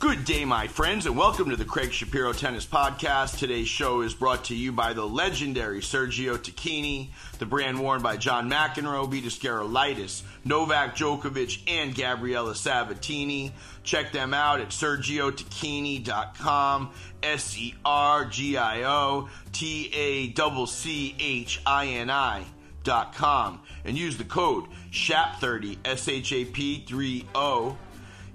Good day, my friends, and welcome to the Craig Shapiro Tennis Podcast. Today's show is brought to you by the legendary Sergio Tacchini, the brand worn by John McEnroe, Vitas Gerulaitis, Novak Djokovic, and Gabriela Sabatini. Check them out at sergiotacchini.com, S E R G I O T A C H I N I. Dot com and use the code SHAP30 S H A P 3 O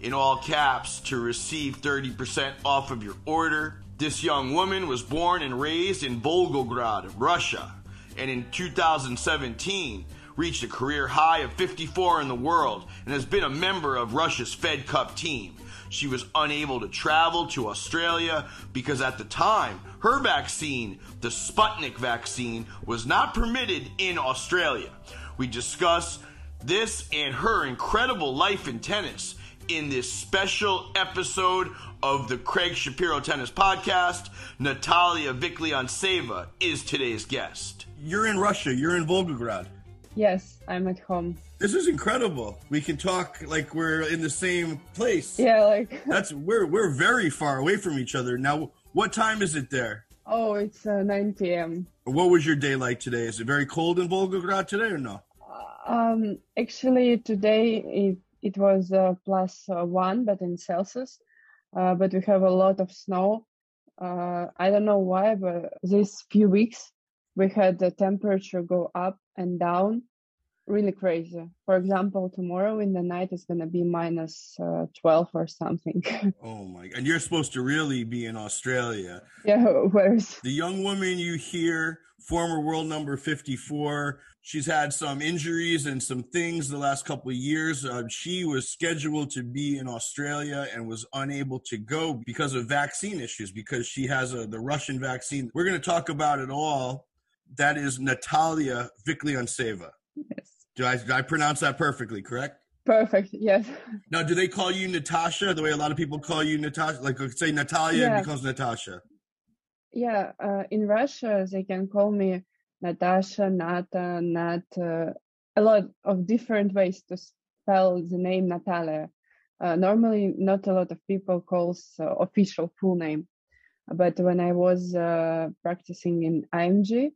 in all caps to receive 30% off of your order. This young woman was born and raised in Volgograd, Russia, and in 2017 reached a career high of 54 in the world and has been a member of Russia's Fed Cup team. She was unable to travel to Australia because at the time, her vaccine, the Sputnik vaccine, was not permitted in Australia. We discuss this and her incredible life in tennis in this special episode of the Craig Shapiro Tennis Podcast. Natalia Vikhlyantseva is today's guest. You're in Russia. You're in Volgograd. Yes, I'm at home. This is incredible. We can talk like we're in the same place. Yeah, like that's we're we're very far away from each other. Now, what time is it there? Oh, it's uh, 9 p.m. What was your day like today? Is it very cold in Volgograd today or no? Um, actually, today it it was uh, plus, uh, one, but in Celsius. Uh, but we have a lot of snow. I don't know why, but these few weeks we had the temperature go up and down really crazy. For example, tomorrow in the night it's gonna be minus, uh, twelve or something. oh my! And you're supposed to really be in Australia. Yeah, where's the young woman you hear, former world number fifty-four? She's had some injuries and some things the last couple of years. Uh, she was scheduled to be in Australia and was unable to go because of vaccine issues because she has a, the Russian vaccine. We're going to talk about it all. That is Natalia Vikhlyantseva. Yes. Do I, do I pronounce that perfectly, correct? Perfect, yes. Now, do they call you Natasha the way a lot of people call you Natasha? Like, say Natalia yeah. becomes Natasha. Yeah, uh, in Russia, they can call me Natasha, Nata, Nat, uh, a lot of different ways to spell the name Natalia. Uh, normally, not a lot of people calls uh, official full name. But when I was uh, practicing in IMG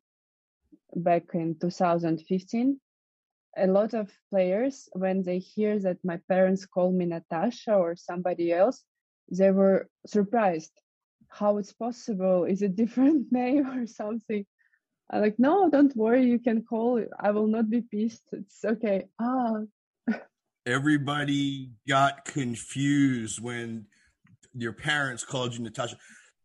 back in 2015, a lot of players, when they hear that my parents call me Natasha or somebody else, they were surprised how it's possible. Is it different name or something? I'm like, no, don't worry. You can call. I will not be pissed. It's okay. Ah. Everybody got confused when your parents called you Natasha.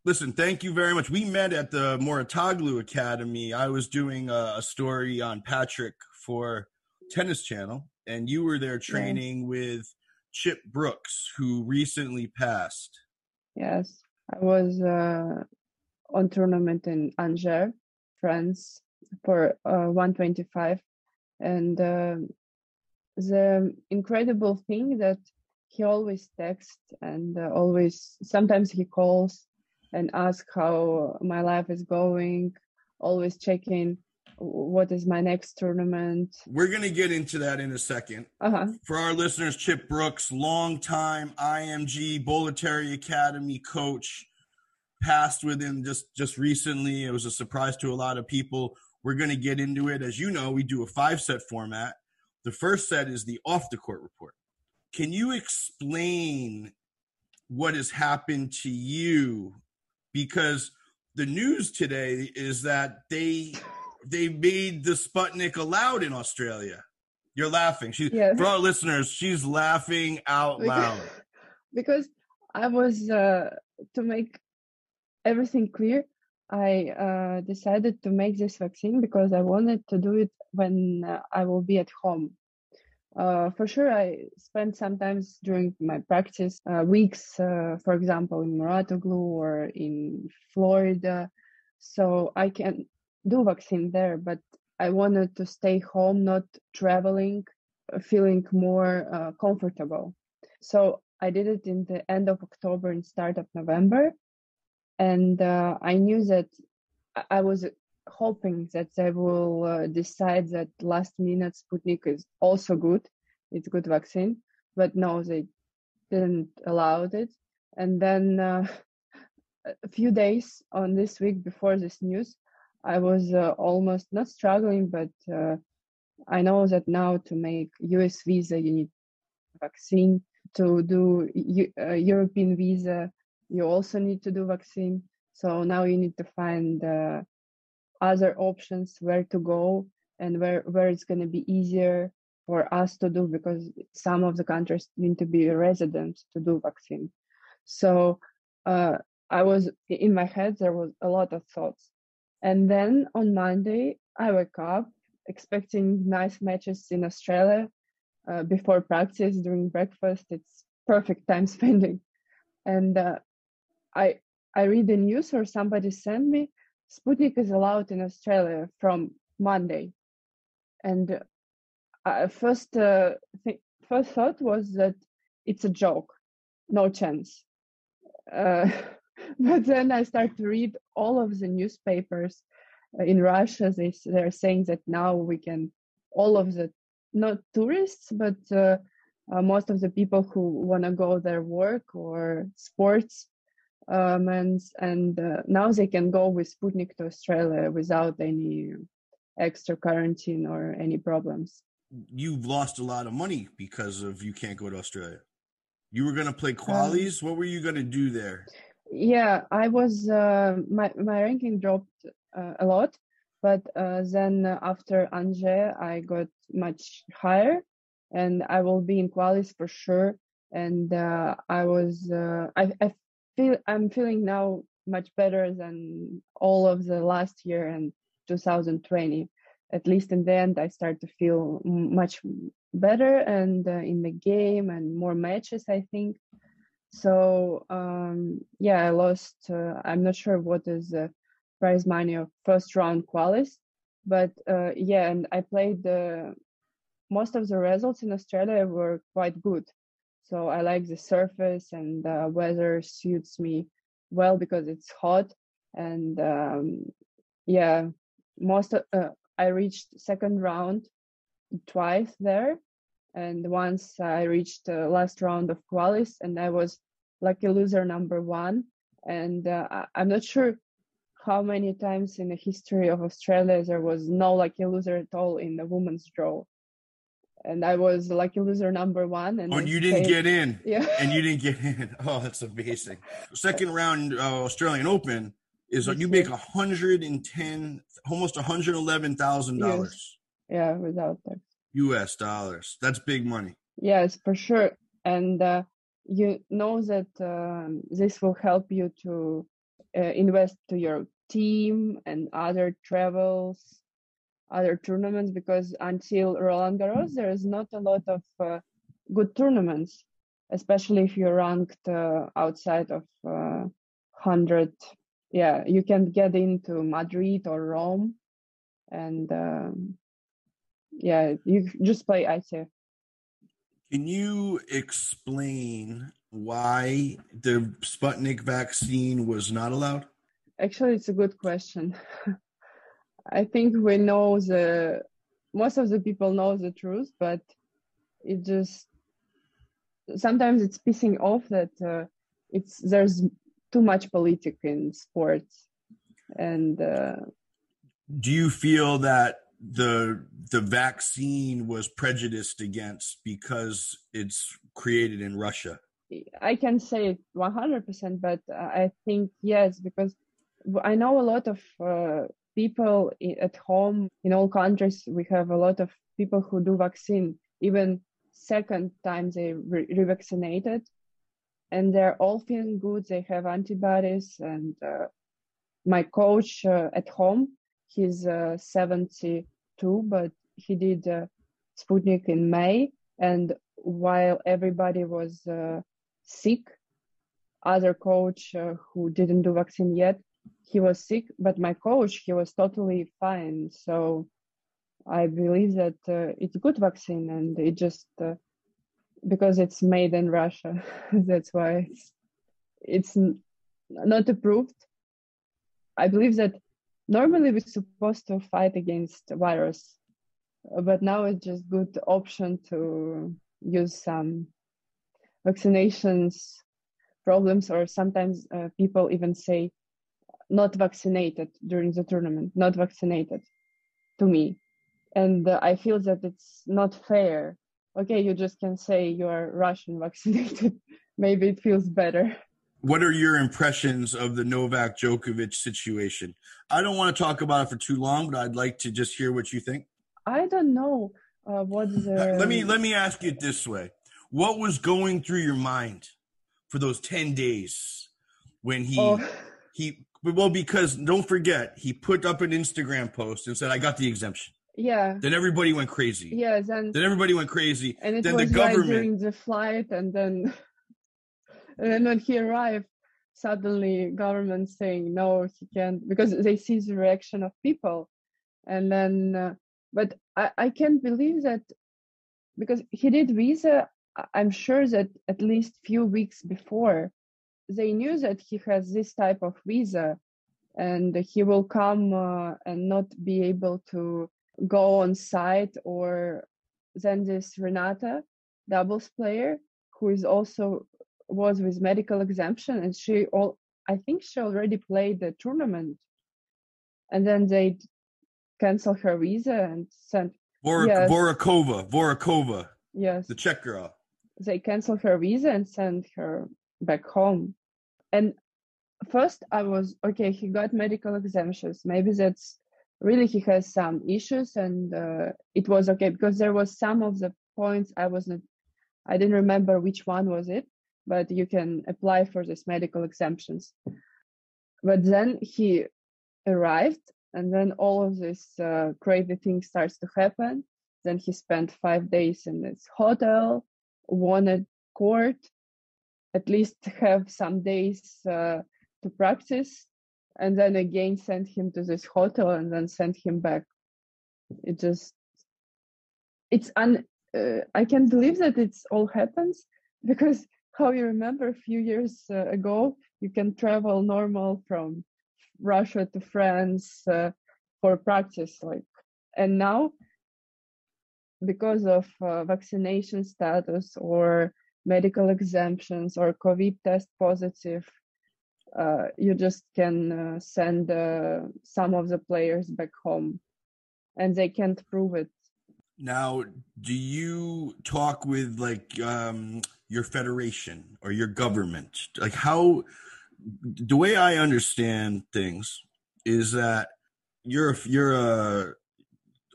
Listen, thank you very much. We met at the Mouratoglou Academy. I was doing a, a story on Patrick for Tennis Channel, and you were there training yes. with Chip Brooks, who recently passed. Yes, I was uh, on tournament in Angers, France, for uh, 125, and uh, the incredible thing that he always texts and uh, always sometimes he calls and asks how my life is going always checking what is my next tournament. We're going to get into that in a 2nd uh-huh. For our listeners, Chip Brooks, longtime IMG Bollettieri Academy coach, passed within just just recently. It was a surprise to a lot of people. We're going to get into it. As you know, we do a five set format. The first set is the off the court report. Can you explain what has happened to you? Because the news today is that they they made the Sputnik allowed in Australia. You're laughing. She for our listeners, she's laughing out loud. Because I was uh, to make everything clear. I uh, decided to make this vaccine because I wanted to do it when uh, I will be at home. Uh, for sure, I spent sometimes during my practice uh, weeks, uh, for example, in Mouratoglou or in Florida, so I can do vaccine there, but I wanted to stay home, not traveling, uh, feeling more uh, comfortable. So I did it in the end of October and start of November. And uh, I knew that I was hoping that they will uh, decide that last minute Sputnik is also good. It's good vaccine, but no, they didn't allow it. And then uh, a few days on this week before this news, I was uh, almost not struggling, but uh, I know that now to make US visa, you need vaccine. To do uh, European visa, you also need to do vaccine. So now you need to find other options where to go and where where it's going to be easier for us to do because some of the countries need to be residents to do vaccine. So uh, I was in my head there was a lot of thoughts, and then on Monday I woke up expecting nice matches in Australia uh, before practice during breakfast. It's perfect time spending, and uh, I I read the news or somebody sent me Sputnik is allowed in Australia from Monday, and uh, first uh, th- first thought was that it's a joke, no chance. Uh, but then I start to read all of the newspapers uh, in Russia. They they're saying that now we can all of the not tourists, but uh, uh, most of the people who want to go there work or sports um, and and uh, now they can go with Sputnik to Australia without any extra quarantine or any problems. You've lost a lot of money because of you can't go to Australia. You were going to play um, qualies. Um, what were you going to do there? Yeah, I was. Uh, my my ranking dropped uh, a lot, but uh, then after Angers, I got much higher, and I will be in qualis for sure. And uh, I was. Uh, I I feel I'm feeling now much better than all of the last year and 2020. At least in the end, I start to feel much better and uh, in the game and more matches. I think so. Um, yeah, I lost. Uh, I'm not sure what is the prize money of first round qualis, but uh, yeah, and I played the most of the results in Australia were quite good. So I like the surface and the weather suits me well because it's hot. And um, yeah, most of, uh, I reached second round twice there, and once I reached the last round of qualis, and I was lucky loser number one. And uh, I'm not sure how many times in the history of Australia there was no lucky loser at all in the women's draw and I was lucky loser number one. And oh, you didn't get in. Yeah, and you didn't get in. Oh, that's amazing. Second round uh, Australian Open is you make a hundred and ten, almost a hundred eleven thousand dollars. Yeah, without tax. U.S. dollars. That's big money. Yes, for sure. And uh, you know that um, this will help you to uh, invest to your team and other travels other tournaments because until Roland Garros, there is not a lot of uh, good tournaments, especially if you're ranked uh, outside of uh, 100. Yeah, you can get into Madrid or Rome, and um, yeah, you just play ITF. Can you explain why the Sputnik vaccine was not allowed? Actually, it's a good question. I think we know the most of the people know the truth, but it just sometimes it's pissing off that uh, it's there's too much politics in sports, and uh, do you feel that the the vaccine was prejudiced against because it's created in Russia? I can say 100%, but I think yes, because I know a lot of uh, people at home in all countries. We have a lot of people who do vaccine, even second time they re- revaccinated, and they're all feeling good. They have antibodies. And uh, my coach uh, at home, he's uh, 70 too, but he did uh, Sputnik in May. And while everybody was uh, sick, other coach uh, who didn't do vaccine yet, he was sick, but my coach, he was totally fine. So I believe that uh, it's good vaccine and it just, uh, because it's made in Russia, that's why it's, it's not approved. I believe that normally we're supposed to fight against virus, but now it's just good option to use some vaccinations problems, or sometimes uh, people even say not vaccinated during the tournament, not vaccinated to me. And uh, I feel that it's not fair. Okay, you just can say you are Russian vaccinated. Maybe it feels better. What are your impressions of the Novak Djokovic situation? I don't want to talk about it for too long, but I'd like to just hear what you think. I don't know uh, what the. Let me let me ask you it this way: What was going through your mind for those ten days when he oh. he well because don't forget he put up an Instagram post and said I got the exemption. Yeah. Then everybody went crazy. Yeah. and then everybody went crazy. And it then was the government during the flight, and then then when he arrived, suddenly government saying no, he can't because they see the reaction of people, and then. Uh, but I, I can't believe that because he did visa i'm sure that at least few weeks before they knew that he has this type of visa and he will come uh, and not be able to go on site or then this renata doubles player who is also was with medical exemption and she all i think she already played the tournament and then they cancel her visa and sent Vor- yes. Vorakova, Vorakova. Yes. The Czech girl. They cancel her visa and send her back home. And first I was okay, he got medical exemptions. Maybe that's really he has some issues and uh, it was okay because there was some of the points I wasn't I didn't remember which one was it, but you can apply for this medical exemptions. But then he arrived and then all of this uh, crazy thing starts to happen then he spent five days in this hotel won a court at least have some days uh, to practice and then again sent him to this hotel and then sent him back it just it's un uh, i can't believe that it's all happens because how you remember a few years uh, ago you can travel normal from Russia to France uh, for practice, like, and now because of uh, vaccination status or medical exemptions or COVID test positive, uh, you just can uh, send uh, some of the players back home, and they can't prove it. Now, do you talk with like um, your federation or your government? Like how? the way I understand things is that you're you're a,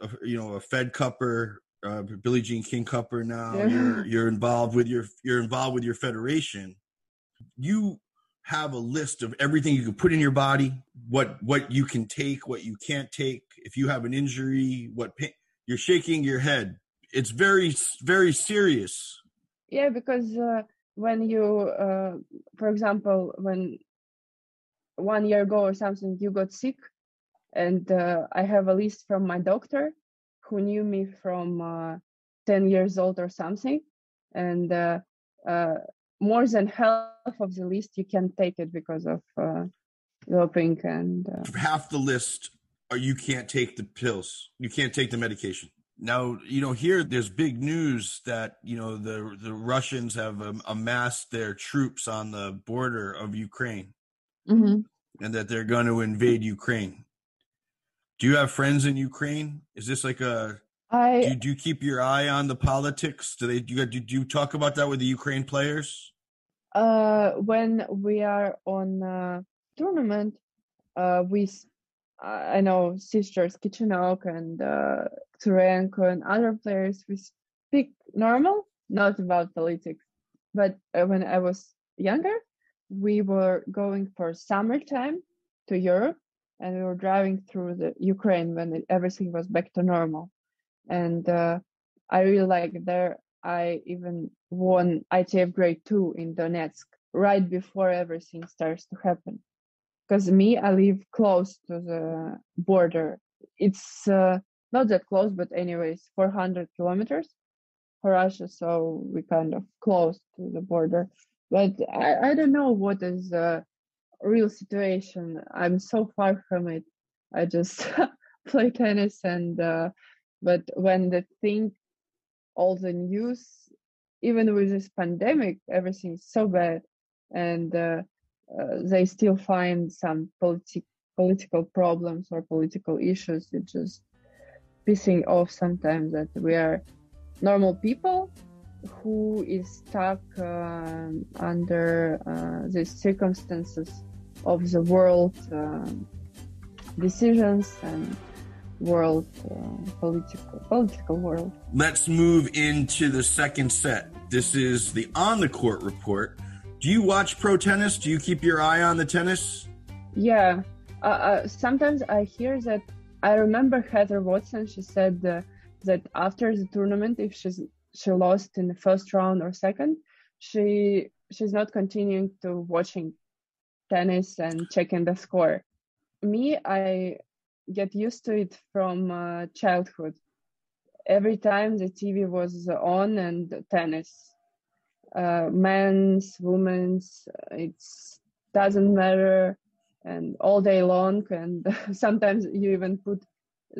a you know a Fed cupper, uh, Billie Jean King cupper now. Yeah. You're you're involved with your you're involved with your federation. You have a list of everything you can put in your body, what what you can take, what you can't take. If you have an injury, what pain, you're shaking your head. It's very very serious. Yeah, because uh, when you, uh, for example, when one year ago or something, you got sick, and uh, I have a list from my doctor who knew me from uh, 10 years old or something, and uh, uh, more than half of the list you can take it because of doping and half the list or you can't take the pills. You can't take the medication now, you know, here there's big news that you know the the Russians have um, amassed their troops on the border of Ukraine, mm-hmm. and that they're going to invade Ukraine. Do you have friends in Ukraine? Is this like a I do you, do you keep your eye on the politics? Do they do you, do you talk about that with the Ukraine players? Uh, when we are on a tournament, uh, we I know sisters Kichenok and uh, Tsurenko and other players, we speak normal, not about politics. But uh, when I was younger, we were going for summertime to Europe and we were driving through the Ukraine when it, everything was back to normal. And uh, I really like there. I even won ITF grade two in Donetsk right before everything starts to happen. Because me, I live close to the border. It's uh, not that close, but anyways, 400 kilometers for Russia. So we kind of close to the border. But I, I don't know what is the real situation. I'm so far from it. I just play tennis and, uh, but when the thing, all the news, even with this pandemic, everything's so bad. and uh, uh, they still find some politi- political problems or political issues. It just pissing off sometimes that we are normal people who is stuck uh, under uh, the circumstances of the world uh, decisions and world uh, political political world. Let's move into the second set. This is the on the court report. Do you watch pro tennis? Do you keep your eye on the tennis? Yeah. Uh, uh, sometimes I hear that. I remember Heather Watson. She said uh, that after the tournament, if she's she lost in the first round or second, she she's not continuing to watching tennis and checking the score. Me, I get used to it from uh, childhood. Every time the TV was on and tennis, uh, men's, women's, it doesn't matter, and all day long. And sometimes you even put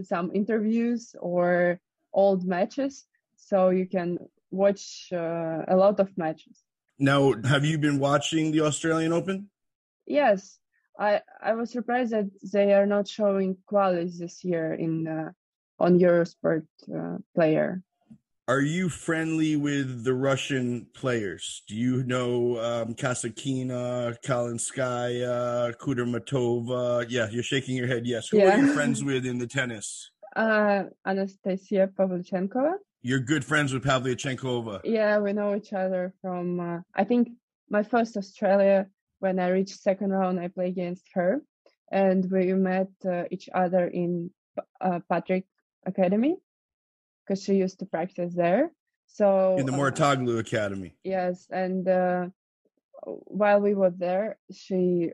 some interviews or old matches, so you can watch uh, a lot of matches. Now, have you been watching the Australian Open? Yes, I I was surprised that they are not showing qualis this year in uh, on Eurosport uh, Player. Are you friendly with the Russian players? Do you know um, Kasatkina, Kalinskaya, Kudermetova? Yeah, you're shaking your head. Yes. Who yeah. are you friends with in the tennis? Uh, Anastasia Pavlyuchenkova. You're good friends with Pavlyuchenkova. Yeah, we know each other from. Uh, I think my first Australia when I reached second round, I played against her, and we met uh, each other in uh, Patrick Academy because she used to practice there. So in the Mouratoglou uh, Academy. Yes, and uh, while we were there, she,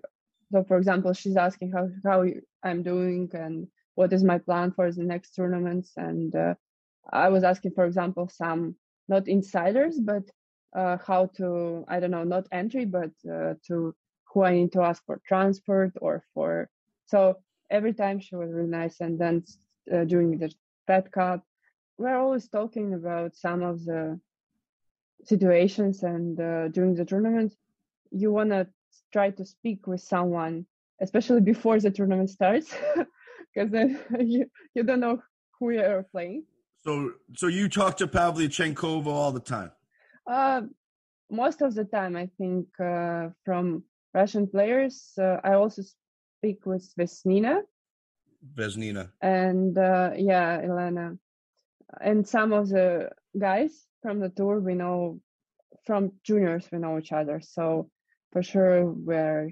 so for example, she's asking how how I'm doing and what is my plan for the next tournaments, and uh, I was asking, for example, some not insiders, but uh, how to I don't know not entry but uh, to who I need to ask for transport or for so every time she was really nice and then uh, during the Fed Cup we're always talking about some of the situations and uh, during the tournament you want to try to speak with someone especially before the tournament starts because then you, you don't know who you're playing so so you talk to Pavlyuchenkova all the time uh, most of the time, I think uh, from Russian players, uh, I also speak with Vesnina. Vesnina. And uh, yeah, Elena. And some of the guys from the tour we know from juniors we know each other. So for sure we're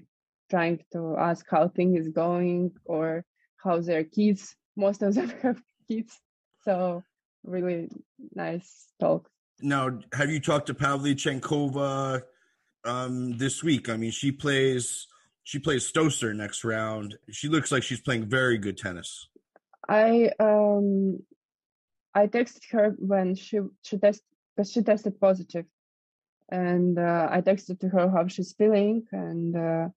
trying to ask how things is going or how their kids. Most of them have kids. So really nice talk. Now, have you talked to Pavlyuchenkova um, this week? I mean, she plays she plays Stosur next round. She looks like she's playing very good tennis. I um I texted her when she she tested because she tested positive, and uh, I texted to her how she's feeling and uh,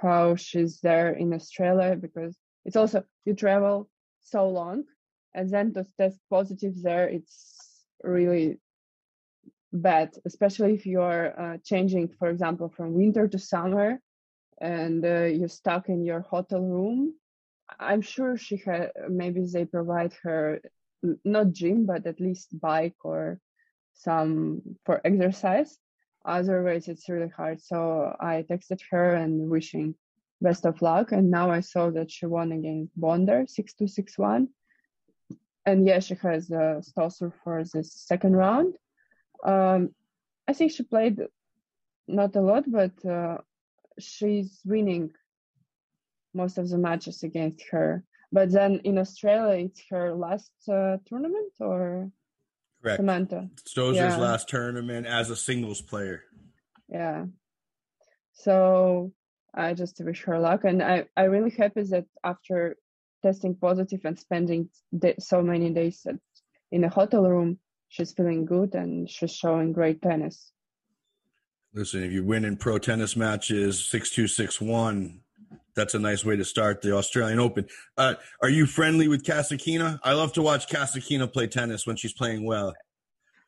how she's there in Australia because it's also you travel so long and then to test positive there it's really bad, especially if you're uh, changing, for example, from winter to summer and uh, you're stuck in your hotel room. I'm sure she had, maybe they provide her not gym, but at least bike or some for exercise. Otherwise, it's really hard. So I texted her and wishing best of luck. And now I saw that she won against Bonder 6261. And yeah, she has a Stosur for the second round. Um, I think she played not a lot, but uh, she's winning most of the matches against her. But then in Australia, it's her last uh, tournament or Correct. Samantha. Stosur's yeah. last tournament as a singles player. Yeah. So I just wish her luck, and I I really happy that after testing positive and spending so many days at, in a hotel room, she's feeling good and she's showing great tennis. Listen, if you win in pro tennis matches six two six one, that's a nice way to start the Australian Open. Uh, are you friendly with Kasatkina? I love to watch Kasatkina play tennis when she's playing well.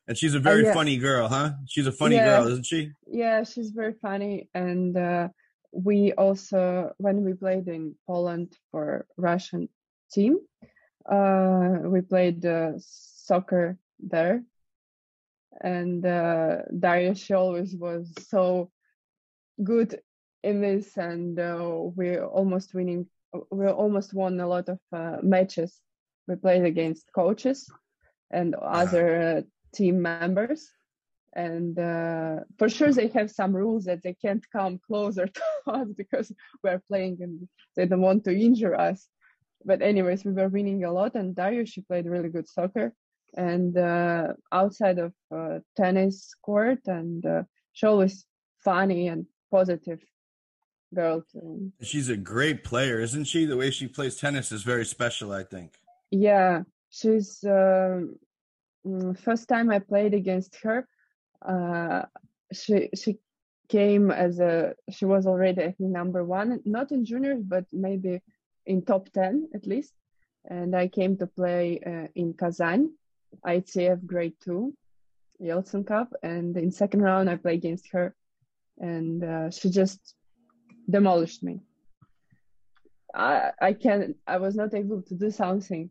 And she's a very uh, yeah. funny girl, huh? She's a funny yeah. girl, isn't she? Yeah, she's very funny. And uh, we also, when we played in Poland for Russian team, uh, we played uh, soccer there. And uh, Daria, she always was so good in this, and uh, we're almost winning. We almost won a lot of matches. We played against coaches and other uh, team members and uh, for sure they have some rules that they can't come closer to us because we're playing and they don't want to injure us but anyways we were winning a lot and daria she played really good soccer and uh, outside of uh, tennis court and uh, she always funny and positive girl too. she's a great player isn't she the way she plays tennis is very special i think yeah she's um, mm, first time I played against her. Uh, she she came as a she was already I think number one, not in juniors, but maybe in top ten at least. And I came to play uh, in Kazan, ITF Grade Two, Yeltsin Cup, and in second round I played against her, and uh, she just demolished me. I I can I was not able to do something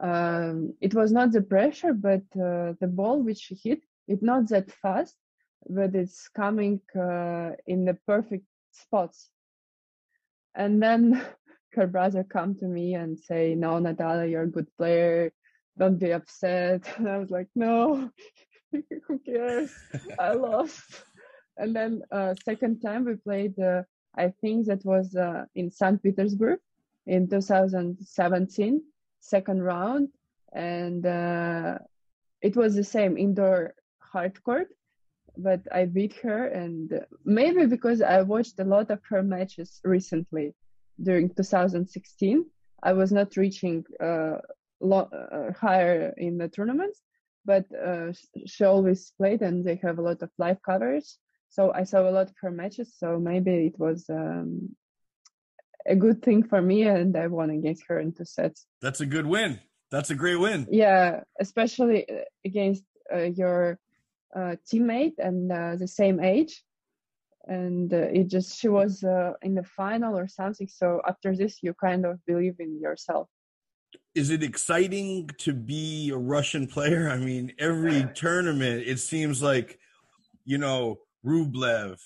um, it was not the pressure, but uh, the ball which hit, it's not that fast, but it's coming uh, in the perfect spots. And then her brother come to me and say, "No, Natalia, you're a good player. Don't be upset." And I was like, "No, who cares? I lost." And then uh, second time we played. Uh, I think that was uh, in St. Petersburg in 2017 second round, and uh, it was the same indoor hard court. But I beat her, and maybe because I watched a lot of her matches recently during 2016, I was not reaching uh, lo- uh, higher in the tournaments. But uh, she always played, and they have a lot of live coverage. So I saw a lot of her matches. So maybe it was um, a good thing for me, and I won against her in two sets. That's a good win. That's a great win. Yeah, especially uh, against uh, your uh, teammate and uh, the same age. And uh, it just she was uh, in the final or something. So after this, you kind of believe in yourself. Is it exciting to be a Russian player? I mean, every tournament it seems like, you know, Rublev,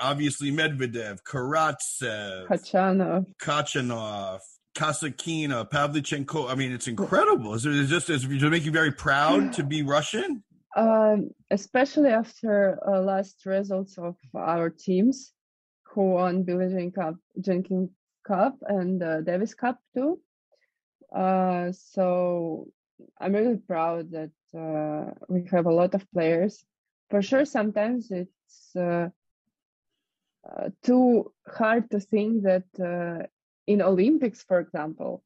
obviously Medvedev, Karatsev, Khachanov, Khachanov, Kasatkina, Pavlyuchenko. I mean, it's incredible. Is it just does it make you very proud to be Russian? Um, especially after uh, last results of our teams, who won Billie Jean Cup, Jenkins Cup, and uh, Davis Cup too. Uh, so I'm really proud that uh, we have a lot of players. For sure, sometimes it's uh, uh, too hard to think that uh, in Olympics, for example,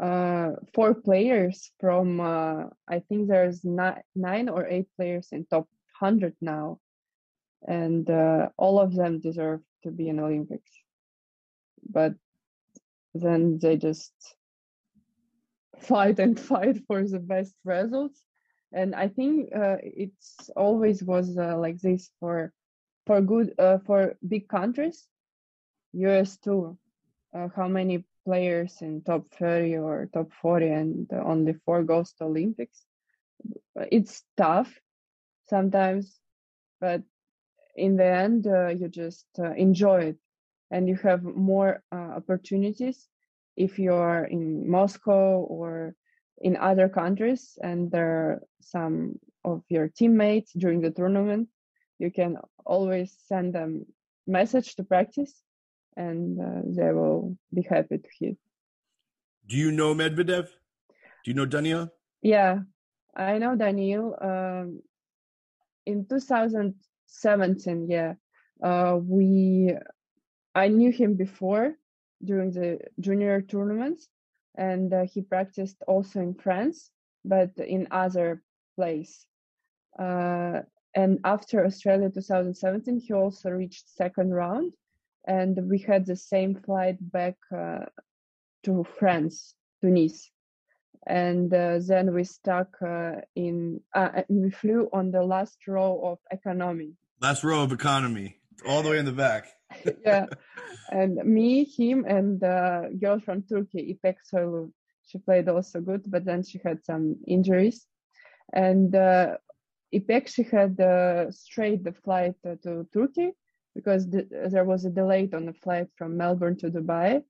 uh, four players from uh, I think there's ni- nine or eight players in top hundred now, and all of them deserve to be in Olympics. But then they just fight and fight for the best results, and I think uh, it's always was like this for for good uh, for big countries, US too. Uh, how many players in top 30 or top 40 and only four goes to Olympics? It's tough sometimes, but in the end, uh, you just uh, enjoy it and you have more uh, opportunities if you are in Moscow or in other countries and there are some of your teammates during the tournament. You can always send them message to practice and uh, they will be happy to hear. Do you know medvedev? Do you know daniil yeah i know daniil um, in 2017 yeah. Uh, we i knew him before during the junior tournaments and uh, he practiced also in france but in other place. Uh, and after Australia 2017, he also reached second round, and we had the same flight back uh, to France, to Nice. and uh, then we stuck uh, in uh, we flew on the last row of economy. Last row of economy all the way in the back yeah and me him and the girl from turkey ipek soylu she played also good but then she had some injuries and uh, ipek she had uh, straight the flight uh, to turkey because the, there was a delay on the flight from melbourne to dubai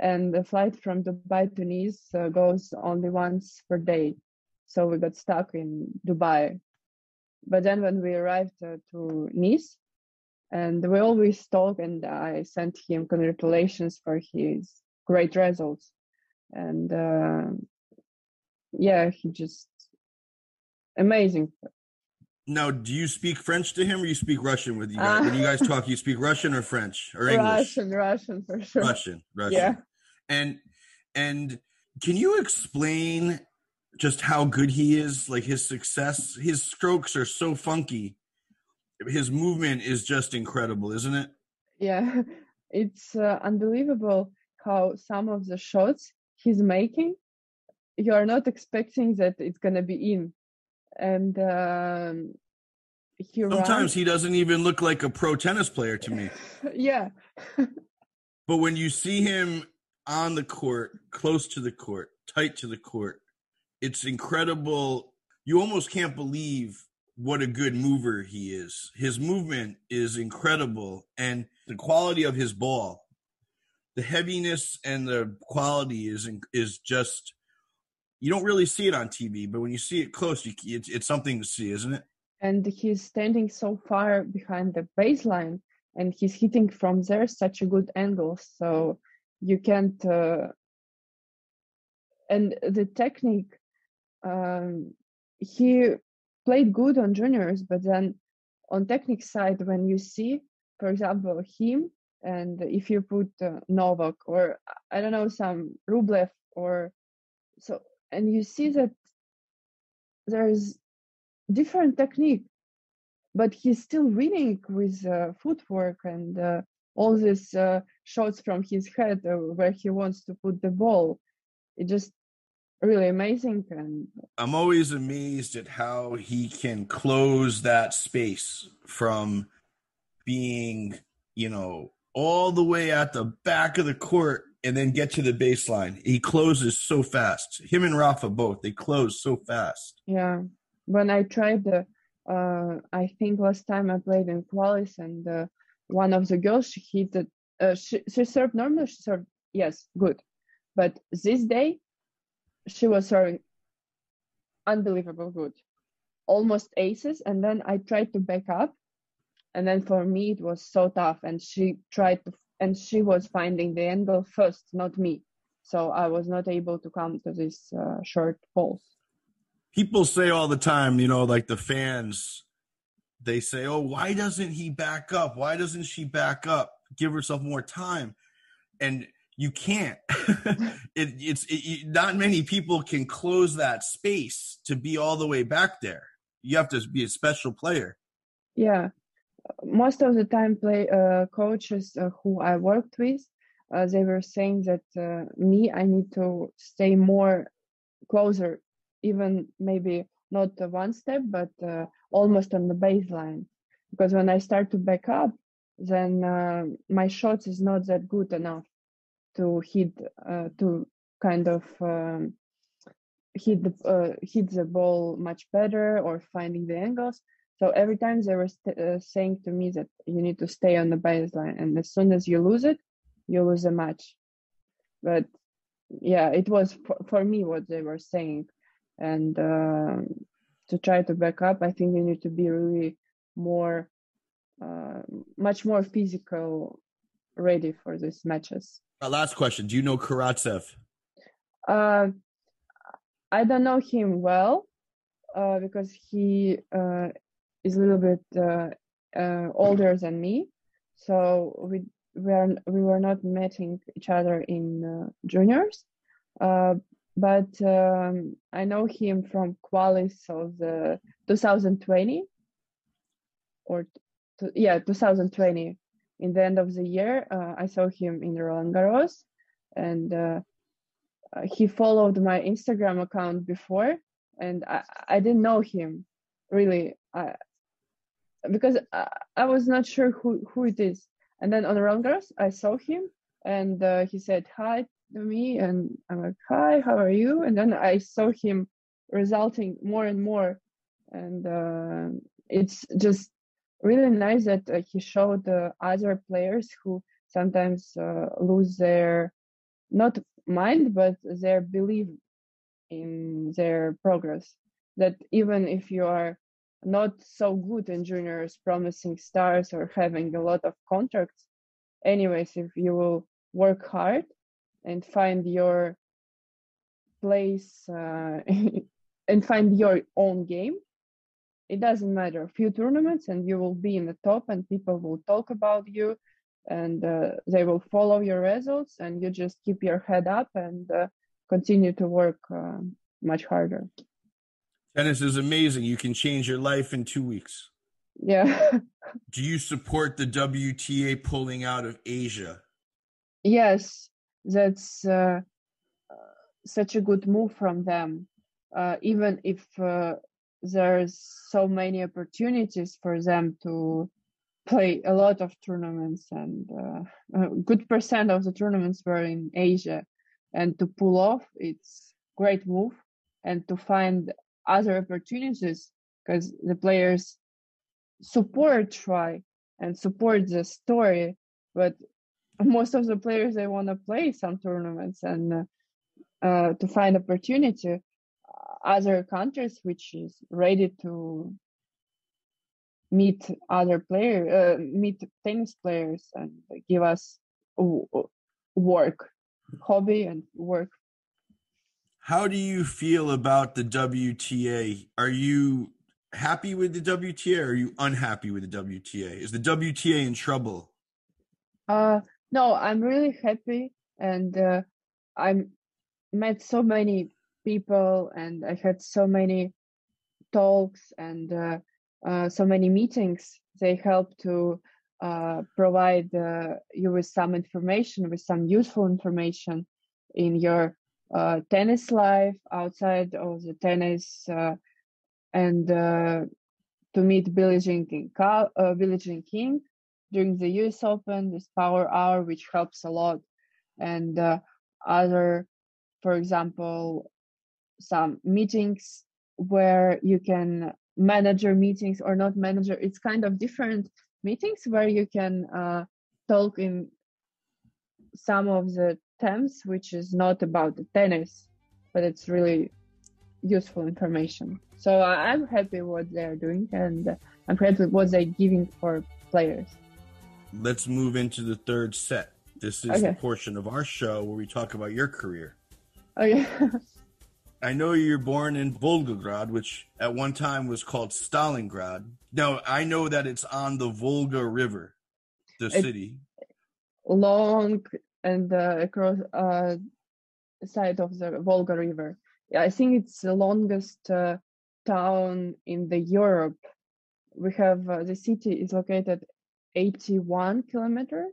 and the flight from Dubai to Nice uh, goes only once per day. So we got stuck in Dubai. But then when we arrived uh, to Nice, and we always talk, and I sent him congratulations for his great results. And uh, yeah, he just amazing. Now, do you speak French to him, or you speak Russian with you guys? Uh, when you guys talk, you speak Russian or French or English? Russian, Russian for sure. Russian, Russian. Yeah. And and can you explain just how good he is? Like his success, his strokes are so funky. His movement is just incredible, isn't it? Yeah, it's uh, unbelievable how some of the shots he's making, you are not expecting that it's gonna be in and um, he sometimes he doesn't even look like a pro tennis player to me. yeah. but when you see him on the court, close to the court, tight to the court, it's incredible. You almost can't believe what a good mover he is. His movement is incredible, and the quality of his ball, the heaviness and the quality is is just you don't really see it on TV, but when you see it close, you, it's, it's something to see, isn't it? And he's standing so far behind the baseline, and he's hitting from there such a good angle, so you can't. Uh, and the technique, um, he played good on juniors, but then on technique side, when you see, for example, him, and if you put uh, Novak or I don't know some Rublev or so and you see that there's different technique but he's still winning with uh, footwork and uh, all these uh, shots from his head uh, where he wants to put the ball. It just really amazing and i'm always amazed at how he can close that space from being you know all the way at the back of the court and then get to the baseline. He closes so fast. Him and Rafa both, they close so fast. Yeah. When I tried the, uh, I think last time I played in Qualis and uh, one of the girls, she hit it, uh, she, she served normal, she served, yes, good. But this day, she was serving unbelievable good. Almost aces. And then I tried to back up. And then for me, it was so tough. And she tried to and she was finding the angle first, not me. So I was not able to come to this uh, short balls. People say all the time, you know, like the fans, they say, "Oh, why doesn't he back up? Why doesn't she back up? Give herself more time." And you can't. it, it's it, not many people can close that space to be all the way back there. You have to be a special player. Yeah, most of the time play uh, coaches uh, who i worked with uh, they were saying that uh, me i need to stay more closer even maybe not one step but uh, almost on the baseline because when i start to back up then uh, my shots is not that good enough to hit to kind of um, hit the hit the ball much better or finding the angles so every time they were st- uh, saying to me that you need to stay on the baseline, and as soon as you lose it, you lose a match. But yeah, it was for, for me what they were saying, and uh, to try to back up, I think you need to be really more, uh, much more physical, ready for these matches. Uh, last question: Do you know Karatsev? Uh, I don't know him well uh, because he uh, is a little bit uh, uh, older than me, so we we are we were not meeting each other in uh, juniors, uh, but um, I know him from Qualis of the 2020 or t- yeah 2020. In the end of the year, uh, I saw him in Roland Garros, and uh, uh, he followed my Instagram account before, and I, I didn't know him really, I, because I, I was not sure who, who it is. And then on Roland Garros, I saw him, and uh, he said hi to me, and I'm like, hi, how are you? And then I saw him resulting more and more, and uh, it's just really nice that uh, he showed other players who sometimes uh, lose their not mind but their belief in their progress. That even if you are not so good in juniors promising stars or having a lot of contracts anyways if you will work hard and find your place uh, and find your own game it doesn't matter. A few tournaments and you will be in the top and people will talk about you and uh, they will follow your results and you just keep your head up and uh, continue to work uh, much harder. Tennis is amazing. You can change your life in two weeks. Yeah. Do you support the wta pulling out of asia? Yes. That's uh, such a good move from them. Uh, even if uh, there's so many opportunities for them to play a lot of tournaments and uh, a good percent of the tournaments were in asia. And to pull off it's great move. And to find other opportunities because the players support try and support the story but most of the players they want to play some tournaments and uh, to find opportunity other countries which is ready to meet other players, uh, meet tennis players, and give us work, hobby, and work. How do you feel about the WTA? Are you happy with the WTA or are you unhappy with the WTA? Is the WTA in trouble? Uh, no, I'm really happy, and uh, I met so many people and I had so many talks and uh, uh, so many meetings. They help to uh, provide uh, you with some information, with some useful information in your uh, tennis life outside of the tennis, uh, and to meet Billie Jean King, Billie Jean King during the U.S. Open, this Power Hour, which helps a lot, and other, for example, some meetings where you can manage your meetings or not manager it's kind of different meetings where you can uh, talk in some of the terms which is not about the tennis but it's really useful information. So i'm happy what they're doing and i'm happy what they're giving for players. Let's move into the third set. This is okay. the portion of our show where we talk about your career. Okay I know you're born in Volgograd, which at one time was called Stalingrad. Now I know that it's on the Volga River, the it's city. Long and uh, across uh, side of the Volga River. Yeah, I think it's the longest uh, town in the Europe. We have uh, the city is located 81 kilometers.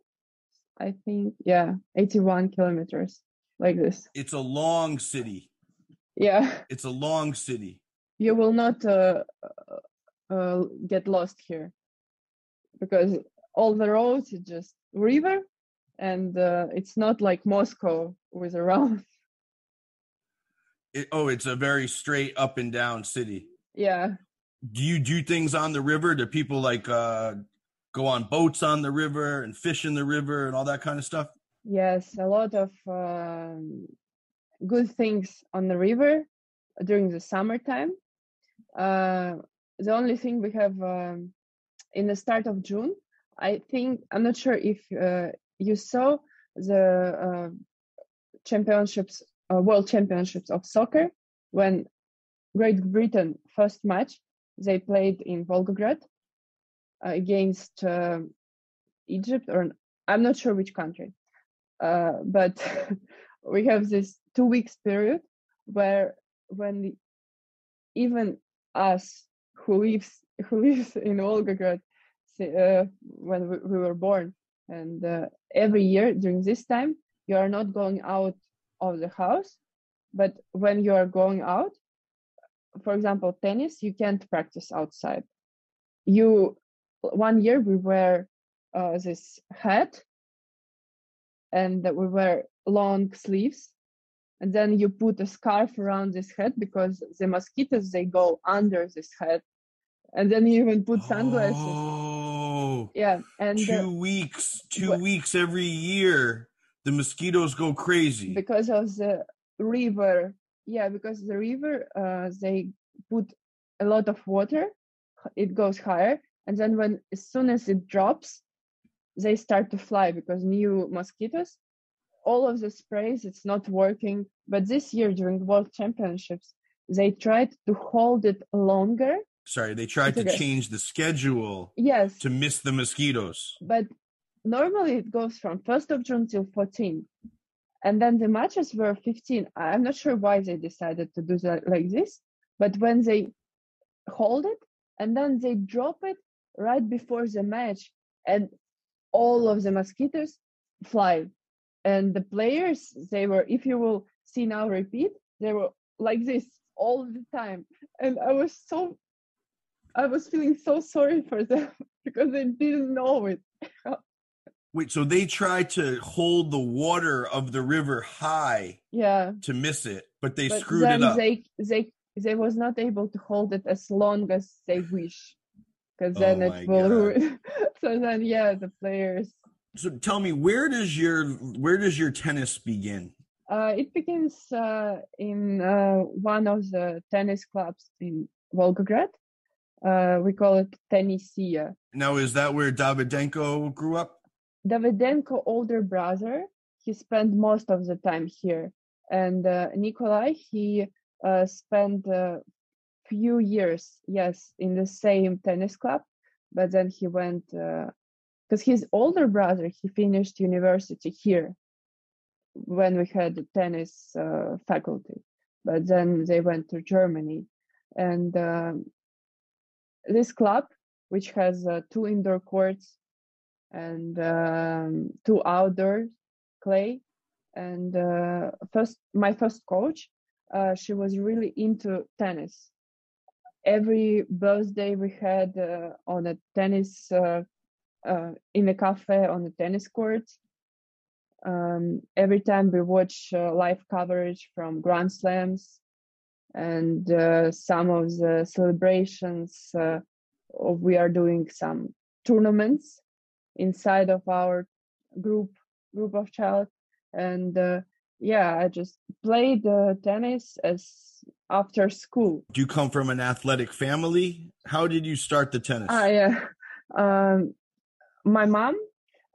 I think yeah, 81 kilometers like this. It's a long city yeah. It's a long city. You will not uh, uh, uh, get lost here. Because all the roads is just river and uh, it's not like moscow with around it, oh it's a very straight up and down city. Yeah. Do you do things on the river? Do people like uh go on boats on the river and fish in the river and all that kind of stuff? Yes a lot of um, good things on the river during the summertime. Uh, the only thing we have um, in the start of June, I think I'm not sure if uh, you saw the uh, championships, uh, world championships of soccer when Great Britain first match they played in Volgograd uh, against uh, Egypt or I'm not sure which country, but we have this two weeks period where when even us who lives who lives in Volgograd uh, when we, we, were born and uh, every year during this time you are not going out of the house but when you are going out for example tennis you can't practice outside. You one year we wear uh, this hat and we wear long sleeves and then you put a scarf around this head because the mosquitoes they go under this head. And then you even put sunglasses. Oh, yeah and uh, two weeks, two what- weeks every year, the mosquitoes go crazy. because of the river. Yeah because the river uh, they put a lot of water it goes higher. And then when as soon as it drops they start to fly because new mosquitoes all of the sprays it's not working but this year during world championships they tried to hold it longer Sorry, they tried to change the schedule yes to miss the mosquitoes. but normally it goes from 1st of June till 14. And then the matches were 15. I'm not sure why they decided to do that like this, but when they hold it and then they drop it right before the match, and all of the mosquitoes fly. And the players, they were, if you will see now repeat, they were like this all the time. And I was so, I was feeling so sorry for them because they didn't know it. Wait, so they tried to hold the water of the river high Yeah, to miss it, but they but screwed it up. they they they was not able to hold it as long as they wish, because then Oh it will ruin. so then, yeah, the players. So tell me, where does your where does your tennis begin? Uh, it begins uh, in uh, one of the tennis clubs in Volgograd. Uh, we call it Tenisia. Now, is that where Davydenko grew up? Davydenko older brother, he spent most of the time here, and uh, Nikolai he uh, spent a few years, yes, in the same tennis club, but then he went because his older brother he finished university here when we had the tennis uh, faculty, but then they went to Germany, and um, this club, which has uh, two indoor courts and um, two outdoor clay and uh, first my first coach uh, she was really into tennis. Every birthday we had uh, on a tennis uh, uh, in a cafe on the tennis court um, every time we watch uh, live coverage from grand slams and uh, some of the celebrations uh, of- we are doing some tournaments inside of our group group of child and uh, yeah i just played uh, tennis as after school Do you come from an athletic family? How did you start the tennis? ah yeah um my mom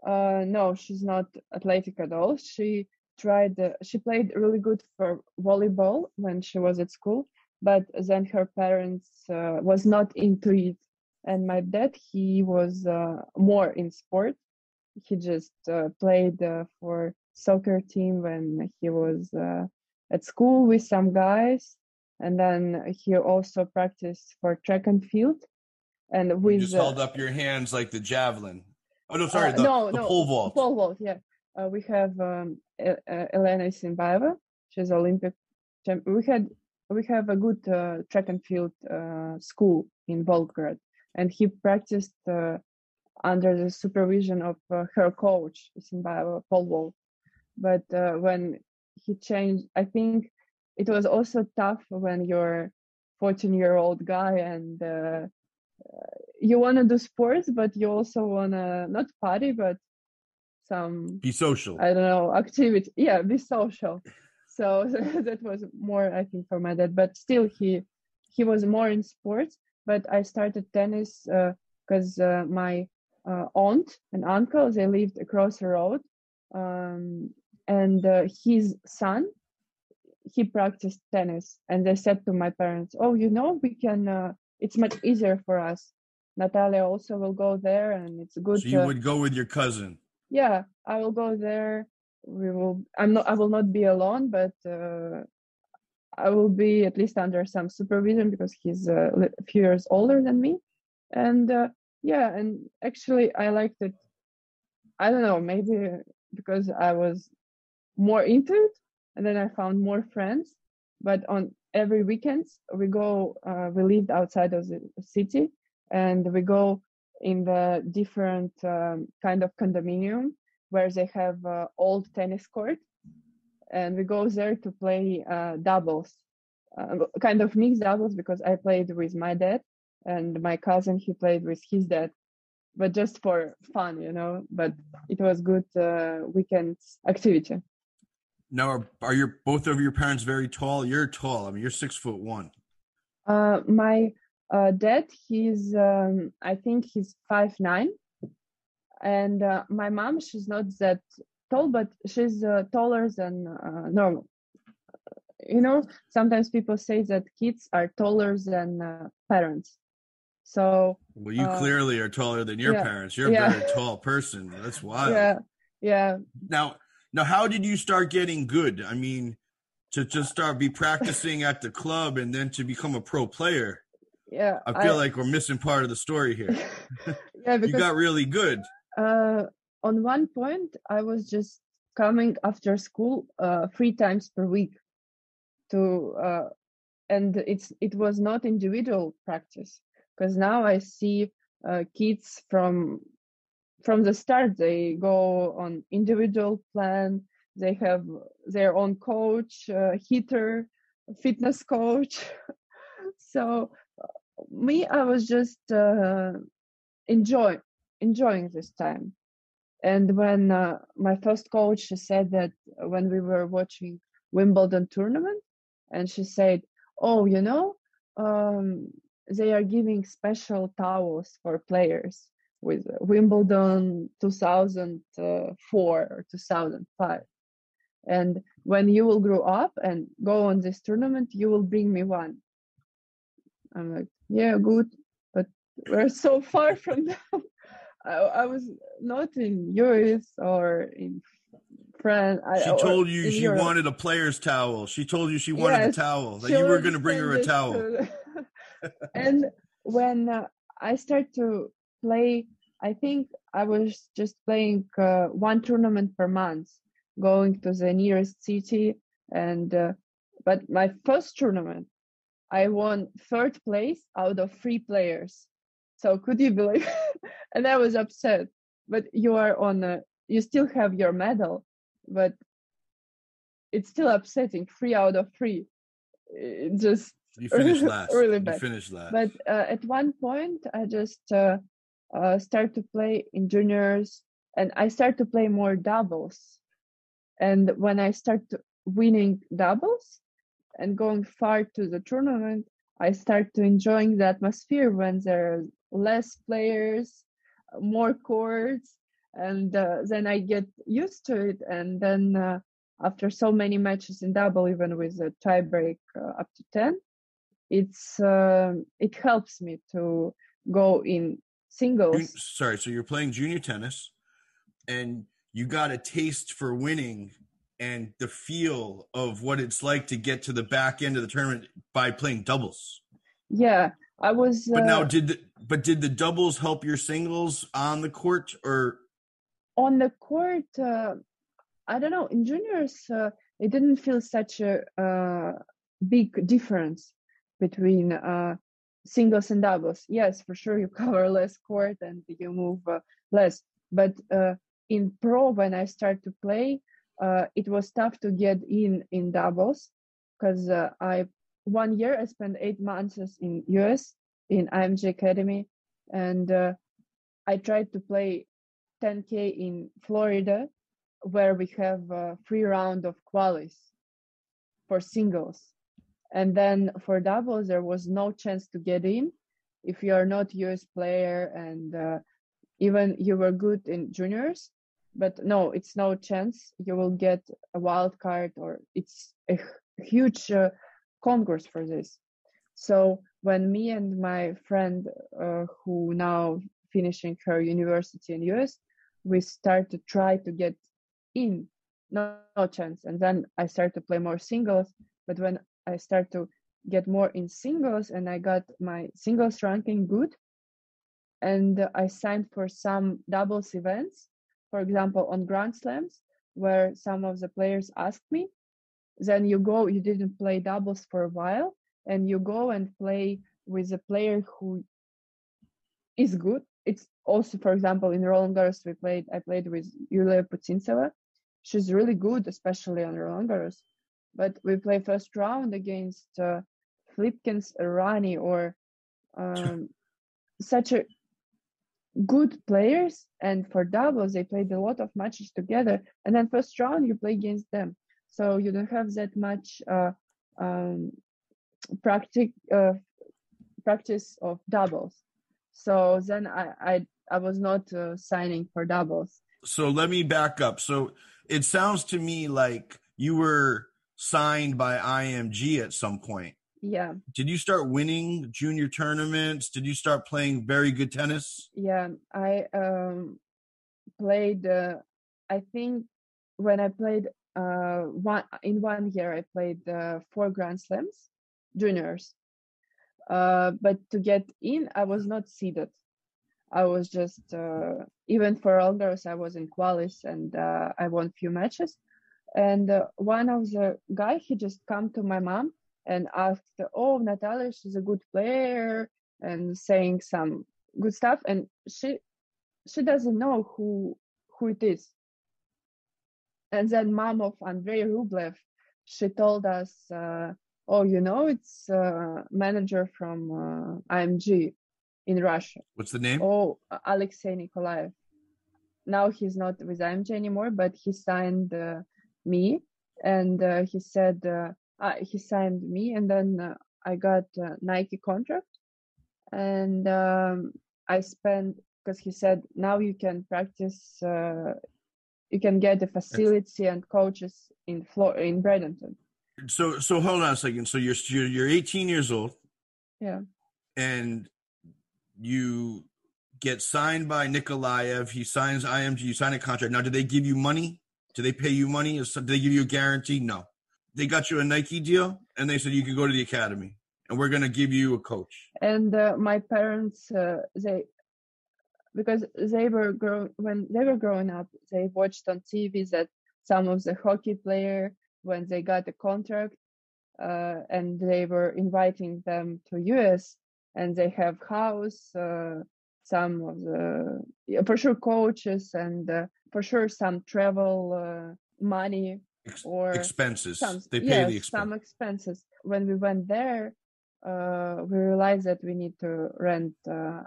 uh no she's not athletic at all. She tried uh, she played really good for volleyball when she was at school but then her parents uh, was not into it. And my dad he was uh, more in sport. He just uh, played uh, for soccer team when he was uh, at school with some guys. And then he also practiced for track and field. And you with just uh, held up your hands like the javelin. Oh no, sorry, uh, the, no, the no, pole vault. Pole vault, yeah. Uh, we have um, Elena Isinbaeva. She's Olympic. We had we have a good uh, track and field uh, school in Volgograd, and he practiced uh, under the supervision of uh, her coach Isinbaeva pole vault. But uh, when he changed, I think it was also tough when you're 14 year old guy and uh, you want to do sports, but you also want to not party, but some Be social. I don't know activity. Yeah, be social. So that was more, I think, for my dad. But still, he he was more in sports. But I started tennis because uh, my uh, aunt and uncle they lived across the road, um, and uh, his son he practiced tennis, and they said to my parents, "Oh, you know, we can. It's much easier for us. Natalia also will go there, and it's good." So you uh, would go with your cousin. yeah i will go there we will i'm not i will not be alone but uh, i will be at least under some supervision because he's uh, a few years older than me and uh, yeah and actually i liked it i don't know maybe because i was more into it and then i found more friends but on every weekends we go. Uh, we lived outside of the city, and we go in the different um, kind of condominium where they have uh, old tennis court, and we go there to play uh, doubles, uh, kind of mixed doubles because I played with my dad and my cousin he played with his dad but just for fun, you know. But it was good uh, weekend activity. Now, are, are your both of your parents very tall? You're tall. I mean, you're six foot one. Uh, my uh, dad, he's um, I think he's five nine, and uh, my mom, she's not that tall, but she's uh, taller than uh, normal. You know, sometimes people say that kids are taller than uh, parents. So well, you uh, clearly are taller than your yeah, parents. You're yeah. a very tall person. That's wild. Yeah, yeah. Now, now, how did you start getting good? I mean, to just start be practicing at the club and then to become a pro player. Yeah, I feel I, like we're missing part of the story here. yeah, because you got really good. Uh, on one point, I was just coming after school uh, three times per week to, uh, and it's it was not individual practice because now I see uh, kids from from the start they go on individual plan they have their own coach uh, hitter fitness coach. So me i was just uh, enjoy enjoying this time. And when uh, my first coach said that when we were watching wimbledon tournament and she said oh you know um, they are giving special towels for players with Wimbledon 2004 or 2005. And when you will grow up and go on this tournament, you will bring me one. I'm like, yeah, good, but we're so far from them. I, I, was not in US or in France. She I, told you she Europe. wanted a player's towel. She told you she wanted yes, a towel. That you were going to bring her a towel and when uh, I start to play, I think I was just playing uh, one tournament per month, going to the nearest city. And uh, but my first tournament, I won third place out of three players. So could you believe? and I was upset. But you are on a, you still have your medal, but it's still upsetting. Three out of three. It just you finished last. really bad. You finished last. But uh, at one point, I just uh, uh, start to play in juniors, and I start to play more doubles. And when I start winning doubles and going far to the tournament, I start to enjoying the atmosphere when there are less players, more courts, and uh, then I get used to it. And then uh, after so many matches in double, even with a tiebreak uh, up to ten, it's uh, it helps me to go in singles. Sorry, so you're playing junior tennis, and you got a taste for winning and the feel of what it's like to get to the back end of the tournament by playing doubles. Yeah, I was. But uh, now, did the, but did the doubles help your singles on the court or? On the court, uh, I don't know. In juniors, uh, it didn't feel such a uh, big difference between uh, singles and doubles. Yes, for sure, you cover less court and you move uh, less. But uh, in pro, when I start to play, uh, it was tough to get in in doubles because uh, I one year I spent eight months in US in IMG Academy, and uh, I tried to play 10k in Florida, where we have a free round of qualis for singles and then for doubles, there was no chance to get in if you are not US player and uh, even you were good in juniors. But no, it's no chance you will get a wild card or it's a huge uh, concourse for this. So when me and my friend uh, who now finishing her university in US, we start to try to get in, no, no chance. And then I start to play more singles. But when I start to get more in singles and I got my singles ranking good. And I signed for some doubles events, for example, on Grand Slams, where some of the players asked me. then you go you didn't play doubles for a while and you go and play with a player who is good it's also for example in roland garros we played i played with yulia putintseva she's really good especially on roland garros but we play first round against uh, Flipkens Errani or um, such a good players and for doubles they played a lot of matches together and then first round you play against them. So you don't have that much uh, um, practice uh, practice of doubles. So then i i, I was not uh, signing for doubles. So let me back up. So it sounds to me like you were signed by img at some point. Yeah. Did you start winning junior tournaments? Did you start playing very good tennis? Yeah i um played uh, i think when i played uh one in one year i played uh, four grand slams juniors. Uh but to get in i was not seeded. I was just uh even for elders i was in qualis and uh, i won few matches and uh, one of the guy he just come to my mom and asked, "Oh, Natalia, she's a good player," and saying some good stuff, and she she doesn't know who who it is. And then mom of Andrei Rublev, she told us, uh, "Oh, you know, it's a manager from uh, IMG in Russia." What's the name? Oh, Alexei Nikolaev. Now he's not with IMG anymore, but he signed uh, me, and uh, he said uh, uh, he signed me and then uh, I got a Nike contract and um, I spent because he said now you can practice uh, you can get the facility and coaches in Flor- in Bradenton. So so hold on a second. So you're you're, you're 18 years old. Yeah. And you get signed by Nikolaev. He signs IMG. You sign a contract. Now, do they give you money? Do they pay you money? Do they give you a guarantee? No they got you a Nike deal and they said you could go to the academy and we're going to give you a coach. And uh, my parents, uh, they, because they were grown when they were growing up, they watched on TV that some of the hockey player when they got a contract, uh, and they were inviting them to US, and they have house, uh, some of the for sure coaches, and uh, for sure some travel uh, money or expenses. Some, they pay yes, the expense. some expenses. When we went there, uh, we realized that we need to rent uh,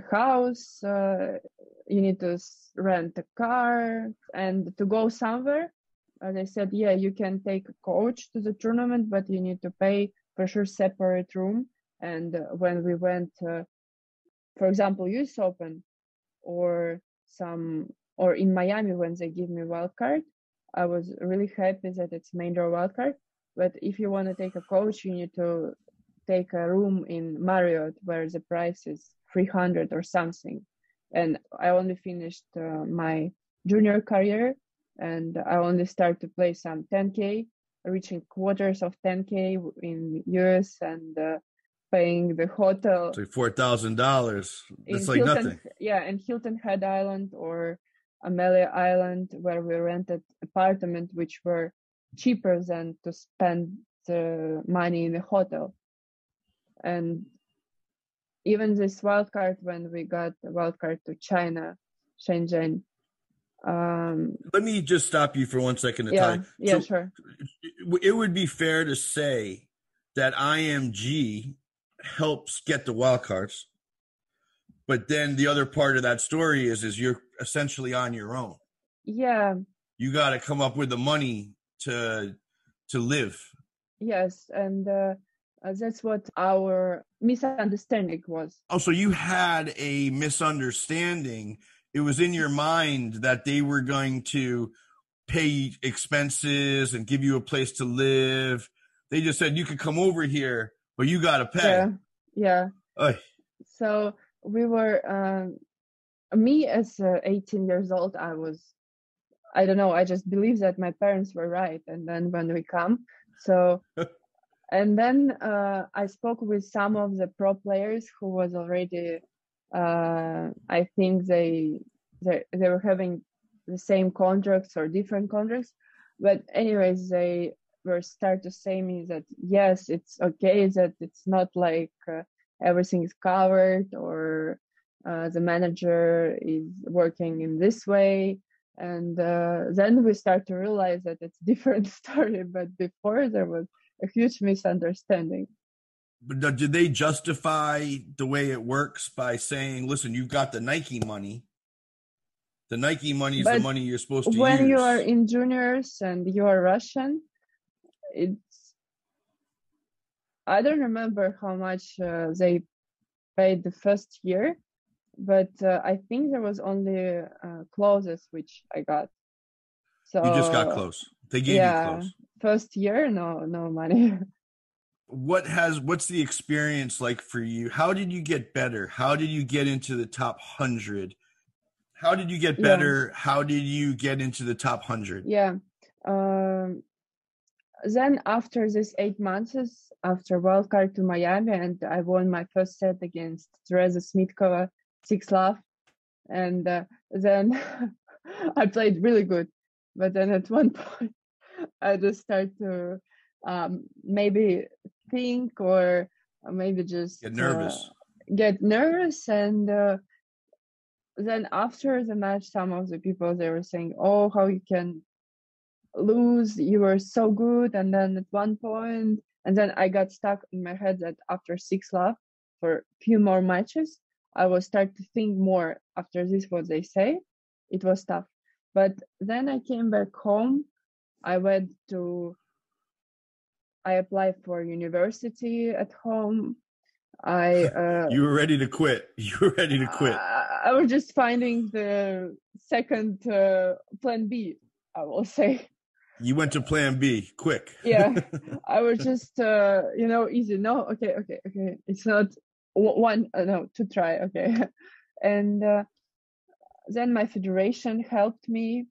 a house, uh, you need to rent a car, and to go somewhere. They said, yeah, you can take a coach to the tournament, but you need to pay for sure separate room. And uh, when we went, uh, for example, US Open, or some, or in Miami when they give me wild card, I was really happy that it's main draw wildcard. But if you want to take a coach, you need to take a room in Marriott where the price is 300 or something. And I only finished uh, my junior career and I only started to play some 10K, reaching quarters of 10K in US and uh, paying the hotel. It's like $4,000. It's like Hilton, nothing. Yeah, in Hilton Head Island or Amelia Island, where we rented apartment, which were cheaper than to spend the money in the hotel. And even this wildcard, when we got the wildcard to China, Shenzhen. Um, Let me just stop you for one second. yeah, yeah, so sure. It would be fair to say that IMG helps get the wildcards but then the other part of that story is is you're essentially on your own. Yeah. You got to come up with the money to to live. Yes and uh, uh, that's what our misunderstanding was. Oh so you had a misunderstanding. It was in your mind that they were going to pay expenses and give you a place to live. They just said you could come over here but you got to pay. Yeah. Yeah. So we were um, me as uh, 18 years old i was i don't know i just believe that my parents were right and then when we come so and then uh, i spoke with some of the pro players who was already uh, i think they, they they were having the same contracts or different contracts but anyways they were start to say me that yes, it's okay that it's not like uh, everything is covered or uh, the manager is working in this way and uh, then we start to realize that it's different story but before there was a huge misunderstanding but did they justify the way it works by saying listen you've got the nike money the nike money is but the money you're supposed to use. when use. you are in juniors and you are russian it's i don't remember how much uh, they paid the first year but uh, I think there was only uh, clothes which I got. So you just got close. They gave yeah, you close. First year, no, no money. what has what's the experience like for you? How did you get better? How did you get into the top hundred? How did you get better? Yeah. How did you get into the top hundred? Yeah. Um, then after this eight months, after wildcard to Miami, and I won my first set against Teresa Smitkova six love. And uh, then i played really good. But then at one point i just start to um, maybe think or maybe just get nervous. uh, get nervous. And uh, then after the match some of the people they were saying oh how you can lose. You were so good. And then at one point and then i got stuck in my head that after six love for a few more matches I will start to think more after this what they say. It was tough. But then I came back home. I went to I applied for university at home. I uh, You were ready to quit. You were ready to quit. I, I was just finding the second uh, plan B, I will say. You went to plan B quick. yeah. I was just uh, you know, easy. No, okay, okay, okay. It's not one uh, no to try okay and uh, then my federation helped me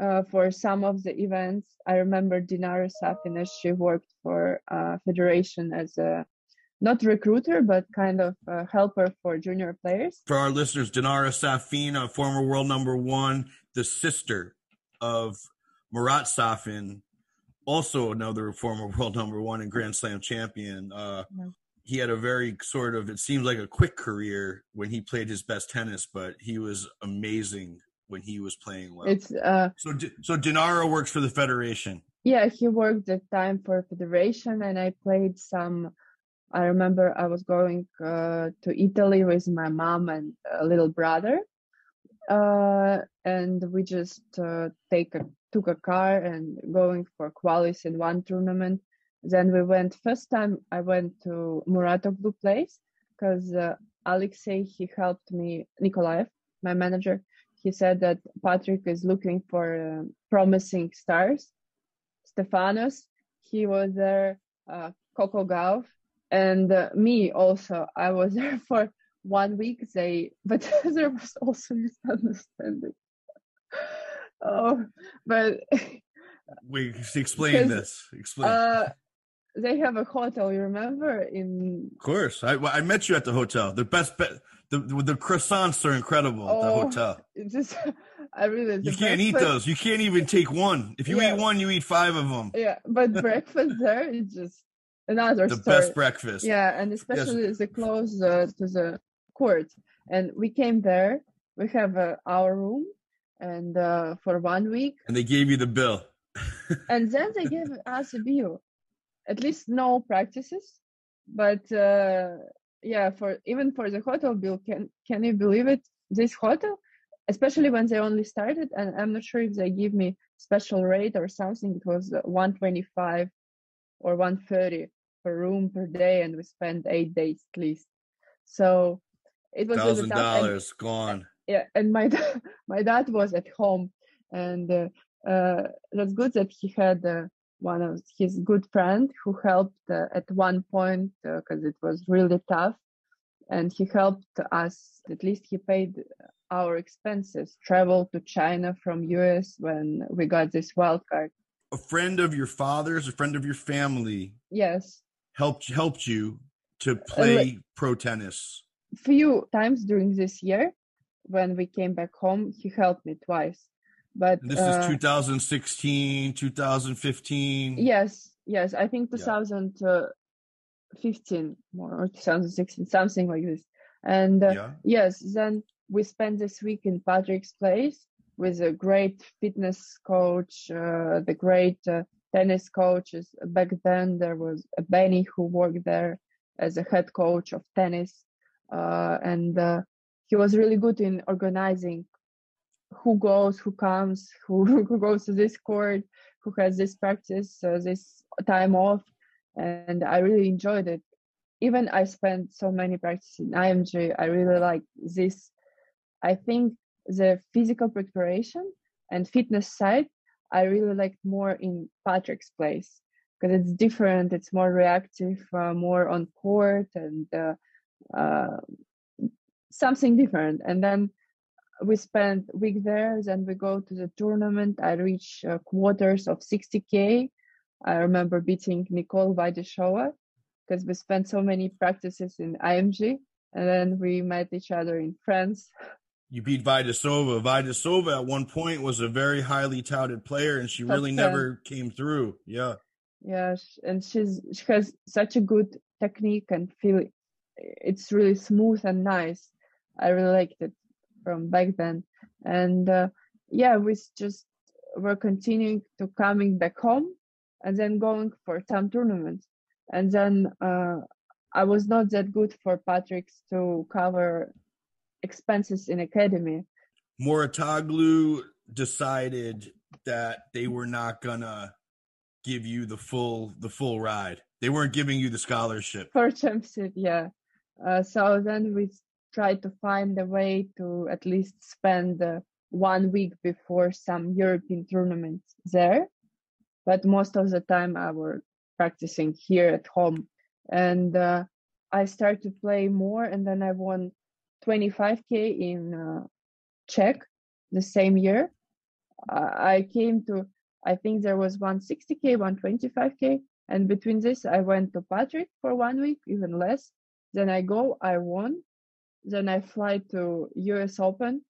uh, for some of the events i remember dinara safina she worked for uh, federation as a not recruiter but kind of a helper for junior players for our listeners dinara safina former world number one the sister of marat safin also another former world number one and grand slam champion uh, he had a very sort of it seemed like a quick career when he played his best tennis, but he was amazing when he was playing well. It's uh so so Dinara works for the federation. Yeah, he worked the time for federation, and I played some. I remember I was going uh, to Italy with my mom and a little brother, uh, and we just uh, take a took a car and going for qualis in one tournament then we went, first time I went to Mouratoglou place because uh, Alexei, he helped me, Nikolaev, my manager, he said that Patrick is looking for uh, promising stars. Stefanos, he was there, uh, Coco Gauff, and uh, me also. I was there for one week. They, but there was also misunderstanding. oh, but we explain this. Explain. Uh, they have a hotel. You remember in? Of course, I I met you at the hotel. The best be- the the croissants are incredible oh, at the oh, hotel. Just I really you can't eat those. You can't even take one. If you yeah. eat one, you eat five of them. Yeah, but breakfast there is just another the story. best breakfast. Yeah, and especially yes. the close uh, to the court. And we came there. We have uh, our room, and uh, for one week. And they gave you the bill. and then they gave us a bill at least no practices but uh, yeah for even for the hotel bill can can you believe it this hotel especially when they only started and i'm not sure if they give me special rate or something it was 125 or 130 per room per day and we spent eight days at least so it was thousand dollars gone. Yeah and my dad, my dad was at home and uh, uh, that's good that he had uh, one of his good friend who helped uh, at one point because uh, it was really tough. And he helped us at least he paid our expenses travel to china from us when we got this wild card. A friend of your father's a friend of your family yes. helped helped you to play uh, pro tennis few times during this year when we came back home he helped me twice But this uh, is 2016, 2015. yes, yes, I think Yeah. 2015 more or 2016, something like this. And uh, Yeah. yes, then we spent this week in Patrick's place with a great fitness coach, uh, the great uh, tennis coaches. Back then, there was a Benny who worked there as a head coach of tennis, and uh, he was really good in organizing who goes, who comes, who, who goes to this court, who has this practice, uh, this time off, and I really enjoyed it. Even I spent so many practices in IMG. I really like this. I think the physical preparation and fitness side I really liked more in Patrick's place because it's different. It's more reactive, uh, more on court, and uh, uh, something different. And then we spent a week there. Then we go to the tournament. I reach uh, quarters of 60k. I remember beating Nicole Vaidisova because we spent so many practices in IMG, and then we met each other in France. You beat Vaidisova. Vaidisova at one point was a very highly touted player, and she Top really 10. never came through. Yeah. Yeah, and she's she has such a good technique and feel it's really smooth and nice. I really liked it from back then. And uh, yeah, we just were continuing to coming back home and then going for some tournaments. And then uh, I was not that good for Patrick's to cover expenses in academy. Mouratoglou decided that they were not gonna give you the full the full ride. They weren't giving you the scholarship. for championship yeah uh, so then we tried to find a way to at least spend uh, one week before some european tournaments there. But most of the time i were practicing here at home. And uh, i started to play more and then i won 25k in uh, czech the same year. I came to i think there was 160k 125k and between this, I went to Patrick for one week, even less. Then I go, I won. Then I fly to US Open,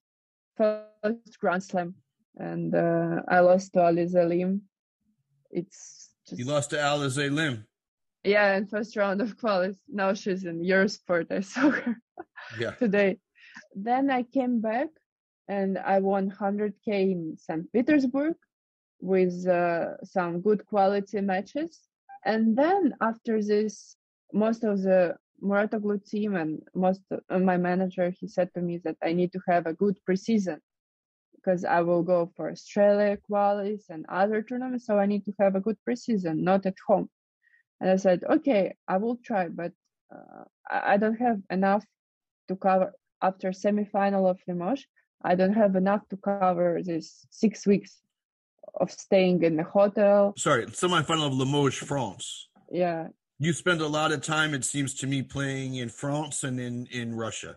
first Grand Slam, and uh, I lost to Alize Lim. It's just You lost to Alize Lim. yeah, in first round of qualis. Now she's in Eurosport. I saw her Yeah. today. Then I came back and I won 100k in St. Petersburg with uh, some good quality matches. And then after this, most of the Team and most of uh, my manager, he said to me that I need to have a good preseason because I will go for Australia qualis and other tournaments. So I need to have a good preseason, not at home. And I said, okay, I will try, but uh, I I don't have enough to cover after semi-final of Limoges. I don't have enough to cover this six weeks of staying in the hotel. Sorry, semifinal of Limoges, France. Yeah, You spend a lot of time, it seems to me, playing in France and in in Russia.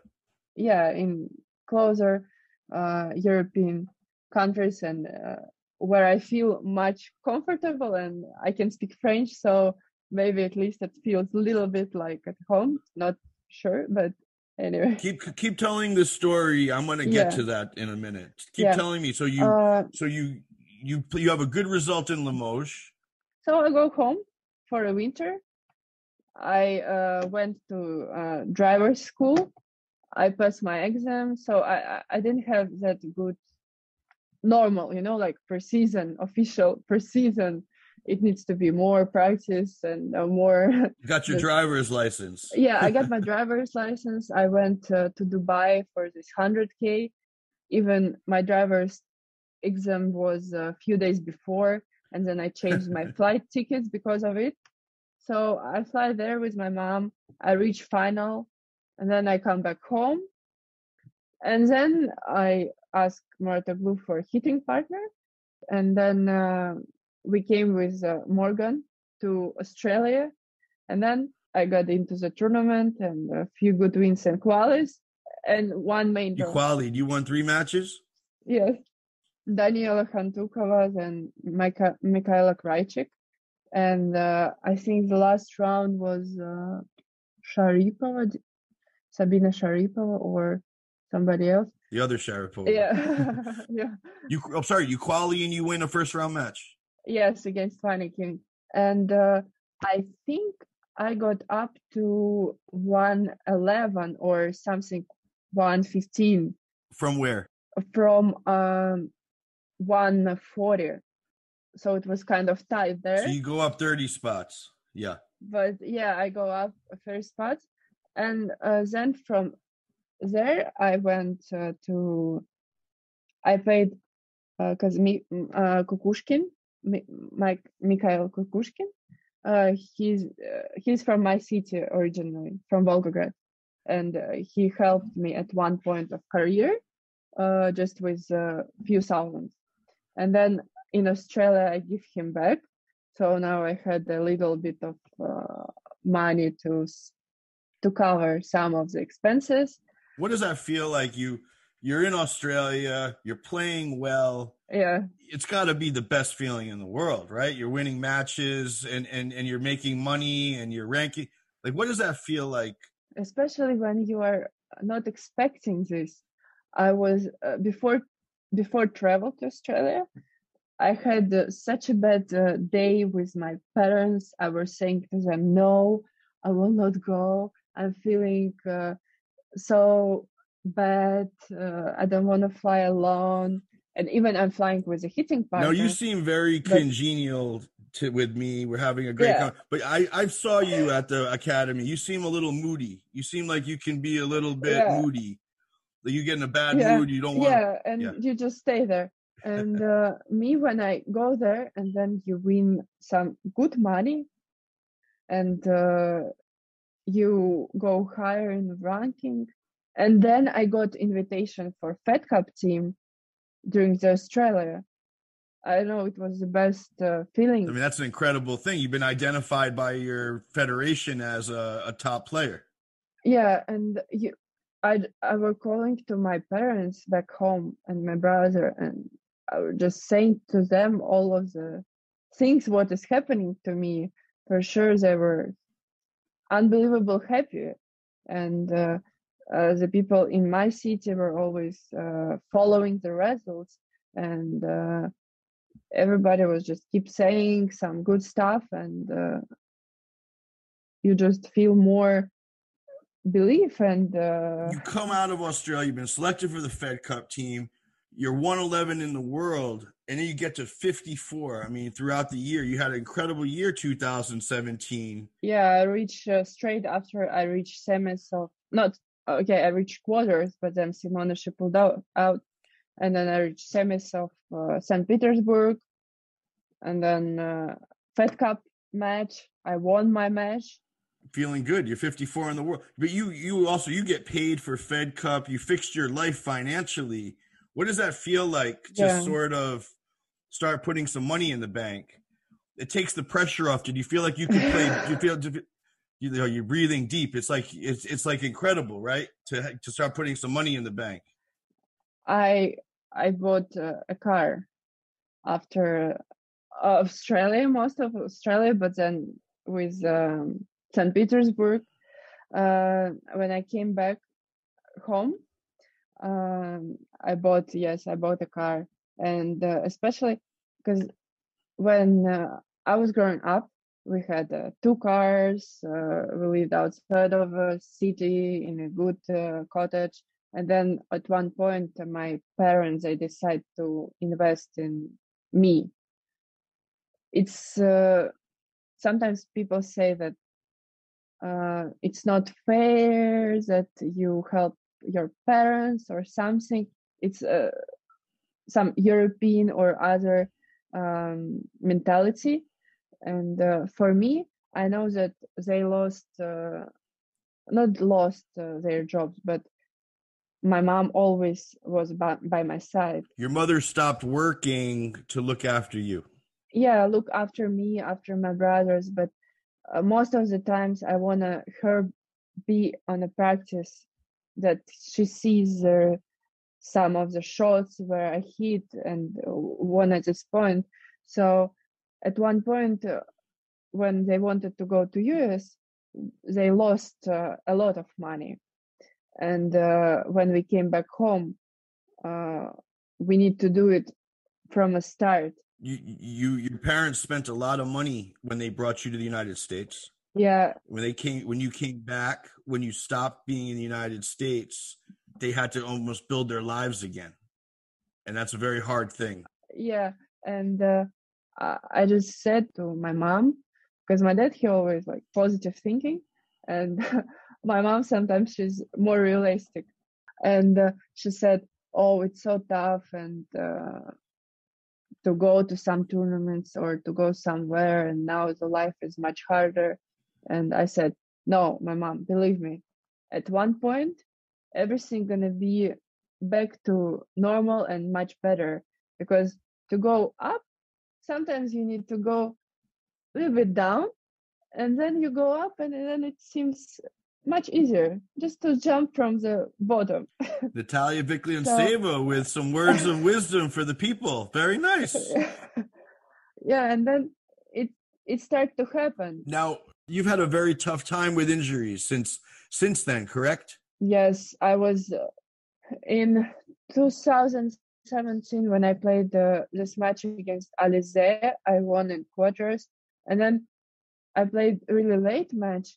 yeah, in closer uh, European countries and uh, where I feel much comfortable and I can speak French, so maybe at least it feels a little bit like at home. Not sure, but anyway. Keep keep telling the story. I'm gonna get Yeah. to that in a minute. Keep Yeah. telling me. So you Uh, so you you you have a good result in Limoges. So I go home for the winter. I uh, went to uh, driver's school. I passed my exam, so I, I didn't have that good normal, you know, like per season, official per season. It needs to be more practice and uh, more. You got your driver's license. yeah, I got my driver's license. I went uh, to Dubai for this 100k. Even my driver's exam was a few days before, and then I changed my flight tickets because of it. So I fly there with my mom. I reach final, and then I come back home, and then I ask Mouratoglou for a hitting partner, and then uh, we came with uh, Morgan to Australia, and then I got into the tournament and a few good wins and qualis, and one main You qualied. You won three matches. Yes. Daniela Hantuchová and Mika- Michaela Krajicek. And uh, I think the last round was uh, Sharipova, Sabina Sharipova or somebody else. the other Sharipova. Yeah, yeah. You, I'm sorry, you qualify and you win a first round match. Yes, against Vania King, and uh, I think I got up to 111 or something, 115. From where? From um, 140. So it was kind of tight there. So you go up 30 spots. Yeah. But yeah, I go up 30 spots. And uh, then from there, I went uh, to, I played because uh, me, uh, Kukushkin, Mike Mikhail Kukushkin, uh, he's uh, he's from my city originally, from Volgograd, and uh, he helped me at one point of career, uh, just with a few thousands, and then in Australia I give him back, so now I had a little bit of uh, money to to cover some of the expenses. What does that feel like? You you're in Australia, you're playing well. Yeah. It's got to be the best feeling in the world, right? You're winning matches and and and you're making money and you're ranking. Like what does that feel like? Especially when you are not expecting this. I was uh, before before travel to Australia, I had uh, such a bad uh, day with my parents. I was saying to them, "No, I will not go. I'm feeling uh, so bad. Uh, I don't want to fly alone. And even I'm flying with a hitting partner. No, you seem very but, congenial to with me. We're having a great yeah. But I I saw you at the academy. You seem a little moody. You seem like you can be a little bit yeah. moody. Like you get in a bad yeah. mood. You don't want. Yeah, and yeah. you just stay there. And uh, me, when I go there, and then you win some good money, and uh, you go higher in ranking, and then I got invitation for Fed Cup team during the Australia. I know it was the best uh, feeling. I mean, that's an incredible thing. You've been identified by your federation as a, a top player. Yeah, and you, I, I was calling to my parents back home and my brother, and just saying to them all of the things what is happening to me. For sure, they were unbelievable happy, and uh, uh, the people in my city were always uh, following the results and uh, everybody was just keep saying some good stuff and uh, you just feel more belief and uh, you come out of australia you've been selected for the fed cup team you're 111 in the world and then you get to 54 i mean throughout the year you had an incredible year 2017 yeah i reached uh, straight after i reached semis of not okay, I reached quarters, but then Simona she pulled out, out, and then I reached semis of uh, St. Petersburg, and then uh, Fed Cup match. I won my match. Feeling good. You're 54 in the world, but you you also you get paid for Fed Cup. You fixed your life financially. What does that feel like to yeah. sort of start putting some money in the bank? It takes the pressure off. Did you feel like you could play? do you feel? you know you're breathing deep it's like it's it's like incredible right to to start putting some money in the bank i i bought a car after uh, australia most of australia but then with um, st petersburg uh, when i came back home um, i bought yes i bought a car and uh, especially because when uh, i was growing up we had uh, two cars. Uh, we lived outside of a city in a good uh, cottage. And then at one point, uh, my parents they decide to invest in me. It's sometimes people say that it's not fair that you help your parents or something. It's some European or other um, mentality. And uh, for me i know that they lost uh, not lost uh, their jobs but my mom always was by, by my side. Your mother stopped working to look after you? Yeah look after me after my brothers but uh, most of the times i want to her be on a practice that she sees uh, some of the shots where i hit and won at this point so at one point uh, when they wanted to go to US, they lost uh, a lot of money. And uh, when we came back home, uh, we need to do it from a start. You, you, your parents spent a lot of money when they brought you to the United States. Yeah, When they came, when you came back, when you stopped being in the United States, they had to almost build their lives again, and that's a very hard thing. yeah, and uh, I, just said to my mom because my dad he always like positive thinking, and my mom sometimes she's more realistic, and uh, she said, "Oh, it's so tough and." Uh, to go to some tournaments or to go somewhere and now the life is much harder and i said no my mom believe me at one point everything gonna be back to normal and much better because to go up sometimes you need to go a little bit down and then you go up and then it seems much easier just to jump from the bottom Natalia So- Vikhlyantseva with some words of wisdom for the people. Very nice. yeah and then it it started to happen Now, you've had a very tough time with injuries since since then, correct? Yes, I was uh, in 2017 when I played uh, this match against Alize. I won in quarters, and then I played really late match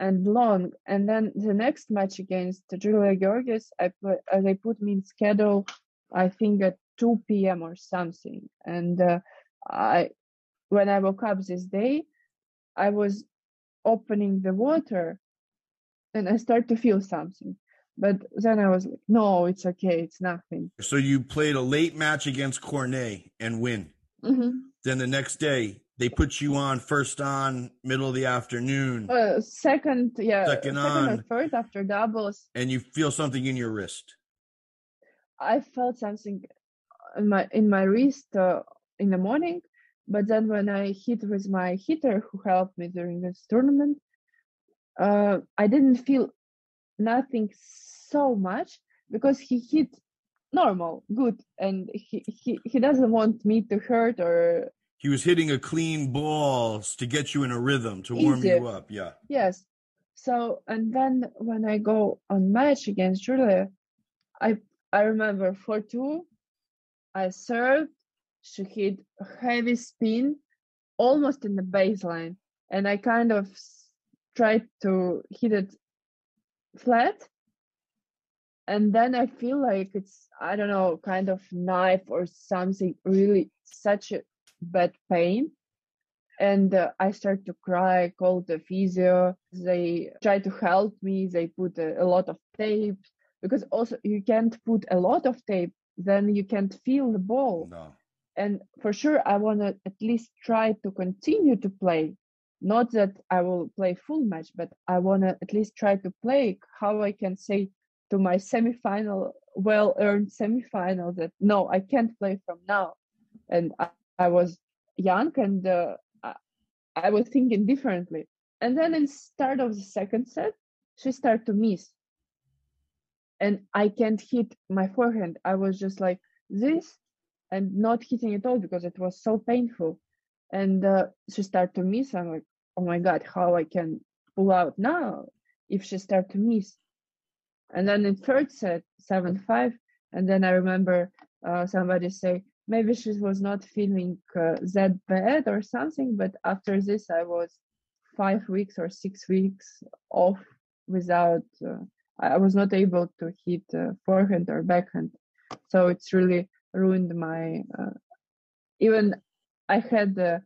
and long. And then the next match against Julia Görges, I play, uh, they put me in schedule, I think at 2 p.m. or something. And uh, I, when I woke up this day, I was opening the water and I start to feel something. But then I was like, no, it's okay, it's nothing. So you played a late match against Cornet and win. hmm Then the next day they put you on first on middle of the afternoon Uh, second, yeah, Second second on. or third after doubles, and you feel something in your wrist. I felt something in my in my wrist uh, in the morning. But then when I hit with my hitter who helped me during this tournament, uh, I didn't feel nothing so much because he hit normal, good, and he, he, he doesn't want me to hurt or He was hitting a clean ball to get you in a rhythm to warm you up. Yeah. Yes. So and then when I go on match against Julia, I I remember for two, I served, she hit a heavy spin, almost in the baseline, and I kind of tried to hit it flat. And then I feel like it's I don't know, kind of knife or something, really such a bad pain and uh, I start to cry, called the physio. They try to help me. They put a, a lot of tape because also you can't put a lot of tape, then you can't feel the ball. No. And for sure, I want to at least try to continue to play. Not that I will play full match, but I want to at least try to play how I can say to my semifinal, well earned semifinal that no, I can't play from now. And I, I was young and uh, I, I was thinking differently. And then in start of the second set, she started to miss. And I can't hit my forehand. I was just like this and not hitting at all because it was so painful. And uh, she started to miss. I'm like, oh my God, how I can pull out now if she start to miss. And then in third set, seven five, and then I remember uh, somebody say maybe she was not feeling uh, that bad or something. But after this, I was five weeks or six weeks off without. Uh, I I was not able to hit uh, forehand or backhand, so it's really ruined my. Uh, even I had uh,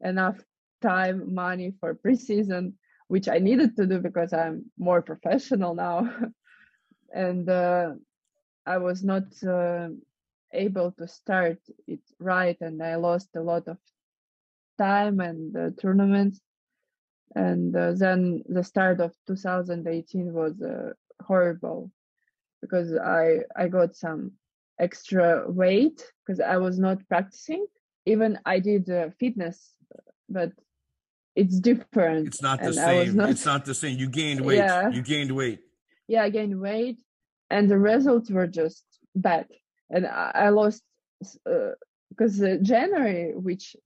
enough time, money for preseason, which I needed to do because I'm more professional now, and uh, I was not uh, able to start it right, and I lost a lot of time and uh, tournaments. And uh, then the start of 2018 was horrible because I I got some extra weight because I was not practicing. Even I did uh, fitness, but it's different. It's not the same. not- It's not the same. You gained weight. Yeah. You gained weight. yeah, I gained weight, and the results were just bad. And I, I lost because uh, January, which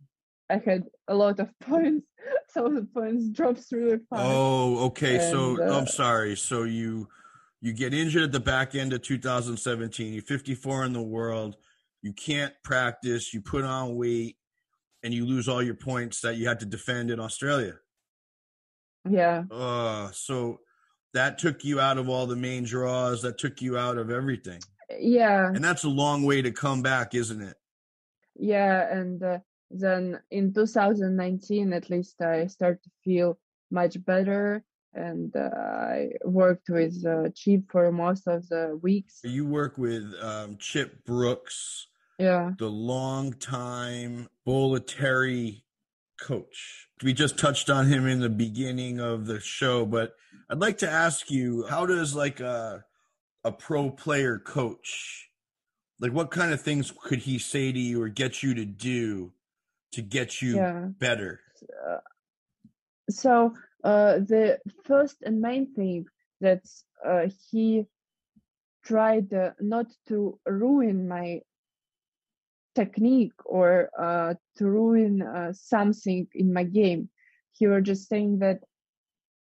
I had a lot of points, so the points drops really fast. Oh, okay. so And, uh, I'm sorry. So you You get injured at the back end of 2017. You're 54 in the world. You can't practice. You put on weight, and you lose all your points that you had to defend in Australia. Yeah. Uh, so that took you out of all the main draws. That took you out of everything. Yeah. And that's a long way to come back, isn't it? Yeah. And uh, then in 2019, at least, I started to feel much better. And uh, I worked with uh, Chip for most of the weeks. You work with um, Chip Brooks, Yeah. the longtime Bollettieri coach. We just touched on him in the beginning of the show, but I'd like to ask you, how does like a a pro player coach, like what kind of things could he say to you or get you to do to get you Yeah. better? So uh, the first and main thing that uh, he tried uh, not to ruin my technique or uh, to ruin uh, something in my game. He was just saying that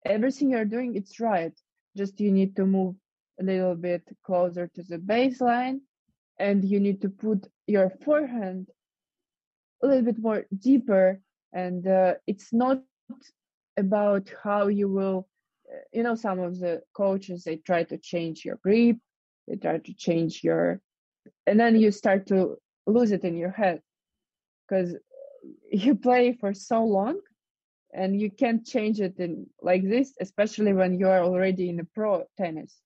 everything you're doing it's right. Just you need to move a little bit closer to the baseline, and you need to put your forehand a little bit more deeper. And uh, it's not about how you will uh, you know some of the coaches they try to change your grip they try to change your and then you start to lose it in your head. Because you play for so long and you can't change it in like this especially when you are already in a pro tennis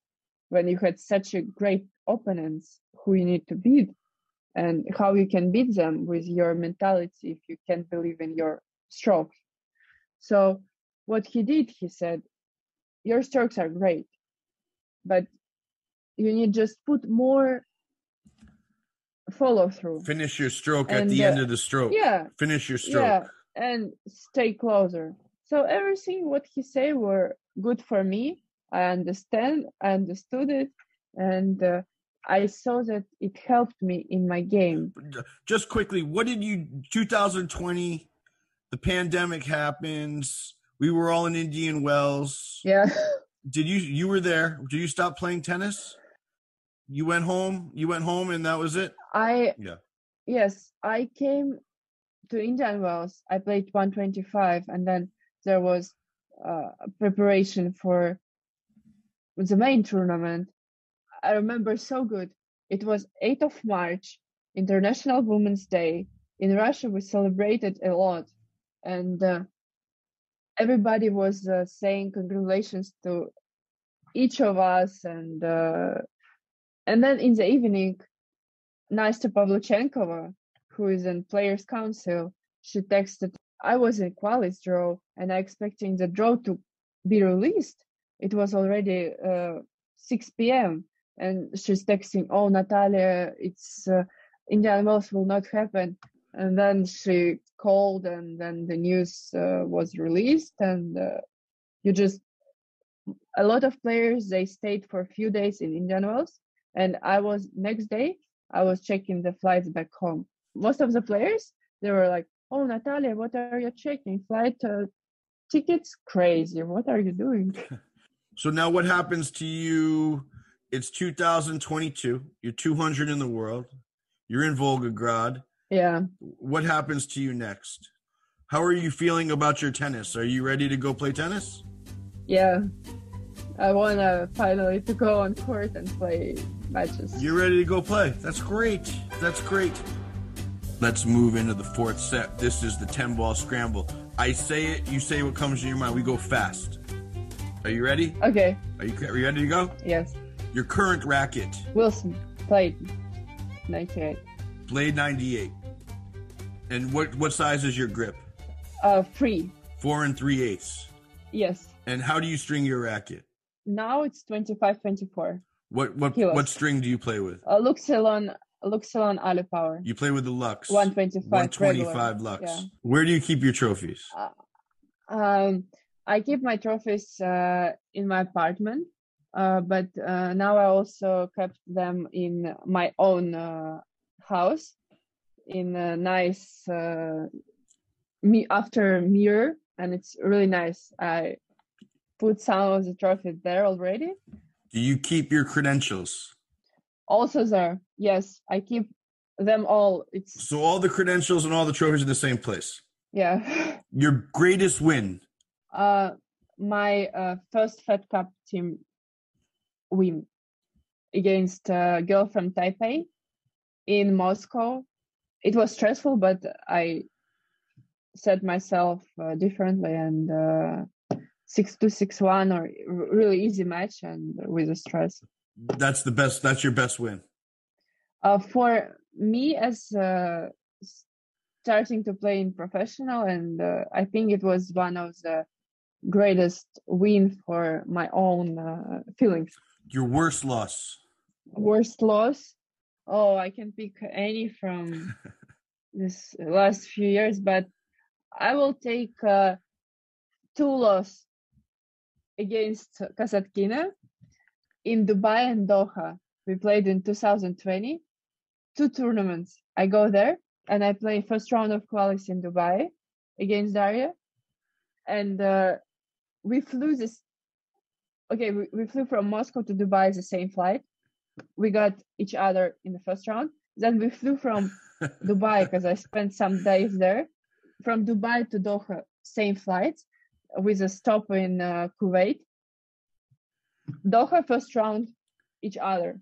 when you had such a great opponents who you need to beat and how you can beat them with your mentality if you can't believe in your strokes. So what he did, he said, your strokes are great, but you need just put more follow through. Finish your stroke at the uh, end of the stroke. Yeah, Finish your stroke. yeah, and stay closer. So everything what he said were good for me. I understand, I understood it, and uh, I saw that it helped me in my game. Just quickly, what did you 2020 the pandemic happens. We were all in Indian Wells. Yeah. Did you you were there? Did you stop playing tennis? You went home. You went home, and that was it. I Yeah. yes, I came to Indian Wells. I played 125, and then there was uh, preparation for the main tournament. I remember so good. It was 8th of March, International Women's Day. In Russia, we celebrated a lot, and uh, everybody was uh, saying congratulations to each of us, and uh, and then in the evening, Nastya Pavlyuchenkova, who is in Players Council, she texted, I was in Qualis draw and I expecting the draw to be released. It was already uh, 6 p.m. And she's texting, oh, Natalia, it's uh, Indian Wells will not happen. And then she called and then the news uh, was released and uh, you just, a lot of players, they stayed for a few days in Indian Wells. And I was next day, I was checking the flights back home. Most of the players, they were like, "Oh, Natalia, what are you checking? Flight uh, tickets? Crazy! What are you doing?" So now, what happens to you? It's 2022. You're 200 in the world. You're in Volgograd. Yeah, What happens to you next? How are you feeling about your tennis? Are you ready to go play tennis? yeah. I wanna finally to go on court and play matches. You're ready to go play. That's great. That's great. Let's move into the fourth set. This is the 10 ball scramble. I say it, you say what comes to your mind. We go fast. Are you ready? Okay. Are you, are you ready to go? Yes. Your current racket, Wilson Blade 98. Blade 98. And what, what size is your grip? Uh, free. Four and three eighths. Yes. And how do you string your racket? Now it's 25, 24. What what Kilos. what string do you play with? Uh, Luxilon, Luxilon ALU Power. You play with the Lux. 125. 125 regular. Lux. Yeah. Where do you keep your trophies? Um, I keep my trophies uh, in my apartment, uh, but uh, now I also kept them in my own uh, house in a nice uh, me after mirror, and it's really nice. I put some of the trophies there already, Do you keep your credentials? Also there. Yes, I keep them all. It's So all the credentials and all the trophies in the same place. yeah. Your greatest win. Uh, my uh, first Fed Cup team win against a girl from Taipei in Moscow. It was stressful, but I set myself uh, differently and uh, six two six one or really easy match and with the stress. That's the best. That's your best win. Uh, for me as uh, starting to play in professional, and uh, I think it was one of the greatest win for my own uh, feelings. Your worst loss. Worst loss? Oh, I can pick any from this last few years, but I will take uh, two loss against Kasatkina in Dubai and Doha. We played in 2020, two tournaments. I go there and I play first round of qualies in Dubai against Daria, and uh, we flew this. Okay, we, we flew from Moscow to Dubai the same flight. We got each other in the first round. Then we flew from Dubai because I spent some days there. From Dubai to Doha, same flight with a stop in uh, Kuwait. Doha first round, each other.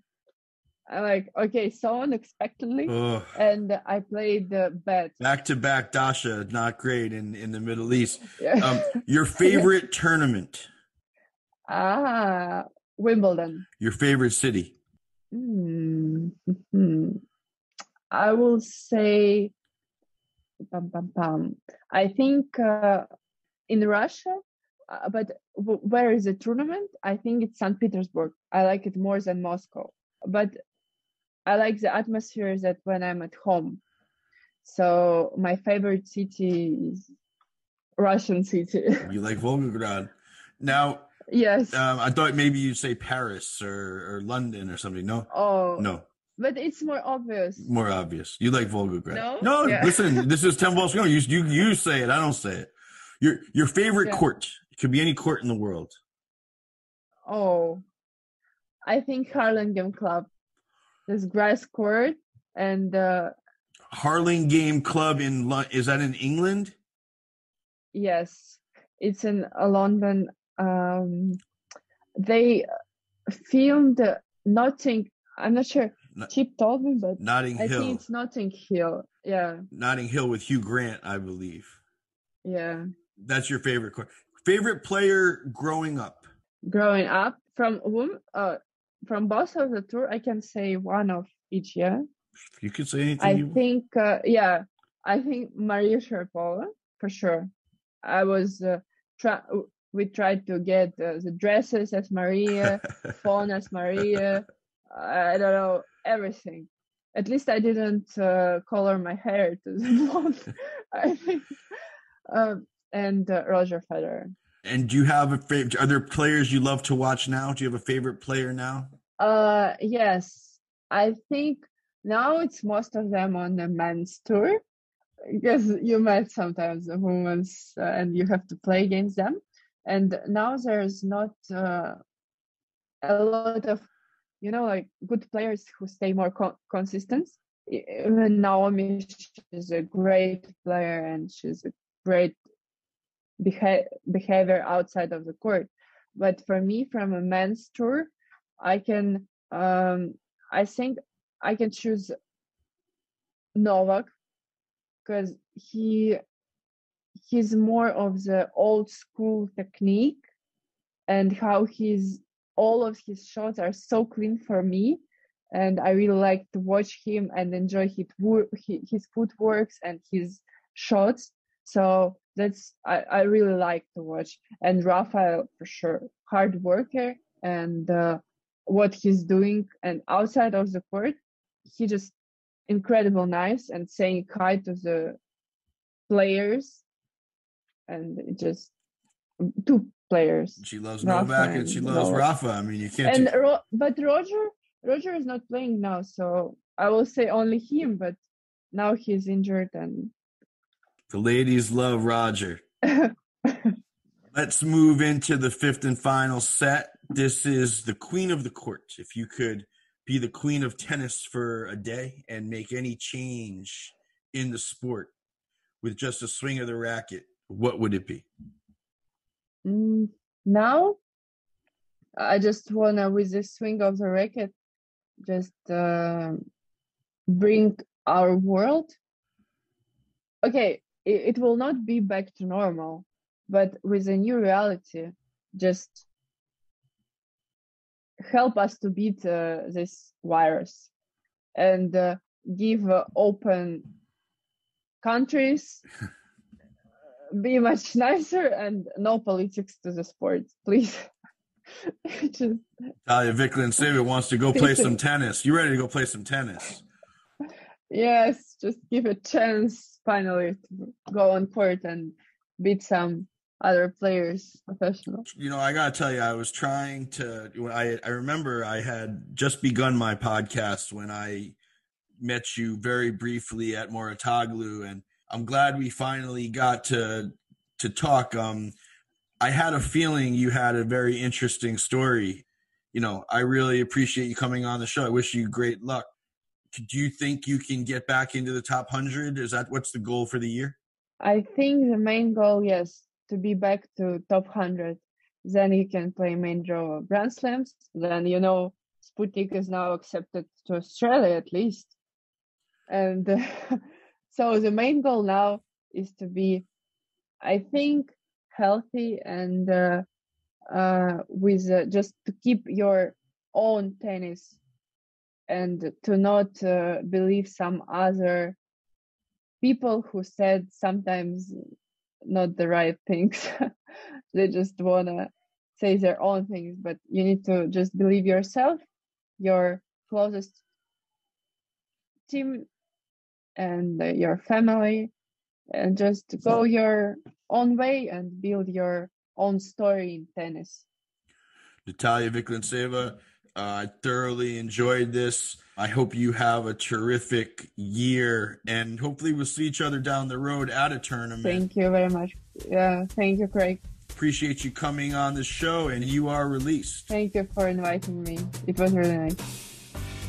I'm like, okay, so unexpectedly, Ugh. and I played the bet. Back to back, Dasha, not great in in the Middle East. Um, your favorite tournament. ah, Wimbledon. Your favorite city. Hmm. hmm. I will say, pam, pam, pam. I think uh, in Russia, uh, but w- where is the tournament? I think it's St. Petersburg. I like it more than Moscow, but I like the atmosphere that when I'm at home. So my favorite city is Russian city. You like Volgograd. Now, yes. um, I thought maybe you'd say Paris or, or London or something. No, oh, no, but it's more obvious. more obvious. You like Volgograd. No? no. Yeah. Listen, this is ten balls. No, you you you say it. I don't say it. Your your favorite Yeah. court. It could be any court in the world. Oh, I think Hurlingham Club. This grass court and uh, Game Club in is that in England? yes, it's in uh, London. Um, they filmed Notting. I'm not sure. Not- Chip told me, but Notting I Hill. think it's Notting Hill. Yeah, Notting Hill with Hugh Grant, I believe. yeah. That's your favorite. Favorite player growing up. Growing up from whom? uh from both of the tour, I can say one of each year. You could say anything. I think, uh, yeah, I think Maria Sharapova for sure. I was uh, try. We tried to get uh, the dresses as Maria, phone as Maria. I don't know everything. At least I didn't uh, color my hair to the blonde. I think. Um, and uh, Roger Federer. and do you have a favorite? Are there players you love to watch now? Do you have a favorite player now? Uh, yes, I think now it's most of them on the men's tour because you met sometimes the women's uh, and you have to play against them. And now there's not uh, a lot of, you know, like good players who stay more co- consistent. Even Naomi, she's a great player and she's a great beha- behavior outside of the court. But for me, from a men's tour, I can um I think I can choose Novak because he he's more of the old school technique and how he's all of his shots are so clean for me. And I really like to watch him and enjoy his wo- hi- his footworks and his shots. So that's I, I really like to watch. And Rafael for sure hard worker and uh, what he's doing. And outside of the court he just incredible nice and saying hi to the players and just two players She loves Rafa Novak and she loves Novak. Rafa. I mean, you can't. and Ro- but Roger Roger is not playing now so I will say only him but now he's injured and the ladies love Roger. Let's move into the fifth and final set. this is the queen of the court. If you could be the queen of tennis for a day and make any change in the sport with just a swing of the racket, what would it be? Mm, now, I just wanna, with the swing of the racket, just uh, bring our world. Okay, it, it will not be back to normal, but with a new reality, just help us to beat uh, this virus and uh, give uh, open countries be much nicer and no politics to the sports please Just... Talia Vikhlyantseva wants to go play some tennis. You ready to go play some tennis? Yes, just give a chance finally to go on court and beat some other players professional you know i gotta tell you i was trying to i i remember i had just begun my podcast when i met you very briefly at Mouratoglou and i'm glad we finally got to to talk. Um i had a feeling you had a very interesting story. You know i really appreciate you coming on the show. I wish you great luck. Do you think you can get back into the top 100 is that what's the goal for the year? I think the main goal yes to be back to top 100 then you can play main draw grand slams. Then you know sputnik is now accepted to australia at least. And uh, so the main goal now is to be i think healthy and uh, uh, with uh, just to keep your own tennis and to not uh, believe some other people who said sometimes not the right things. they just wanna say their own things, but you need to just believe yourself, your closest team, and your family, and just go your own way and build your own story in tennis. Natalia Vikhlyantseva, uh, I thoroughly enjoyed this. I hope you have a terrific year and hopefully we'll see each other down the road at a tournament. Thank you very much. Yeah, thank you, Craig. Appreciate you coming on the show and you are released. Thank you for inviting me. It was really nice.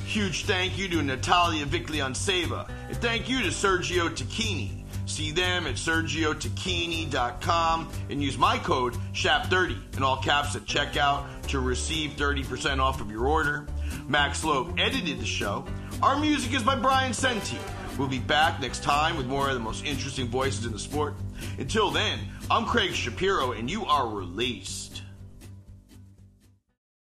Huge thank you to Natalia Vikhlyantseva and thank you to Sergio Tacchini. See them at sergiotacchini.com and use my code SHAP30 in all caps at checkout to receive 30% off of your order. Max Loeb edited the show. Our music is by Brian Senti. We'll be back next time with more of the most interesting voices in the sport. Until then, I'm Craig Shapiro, and you are released.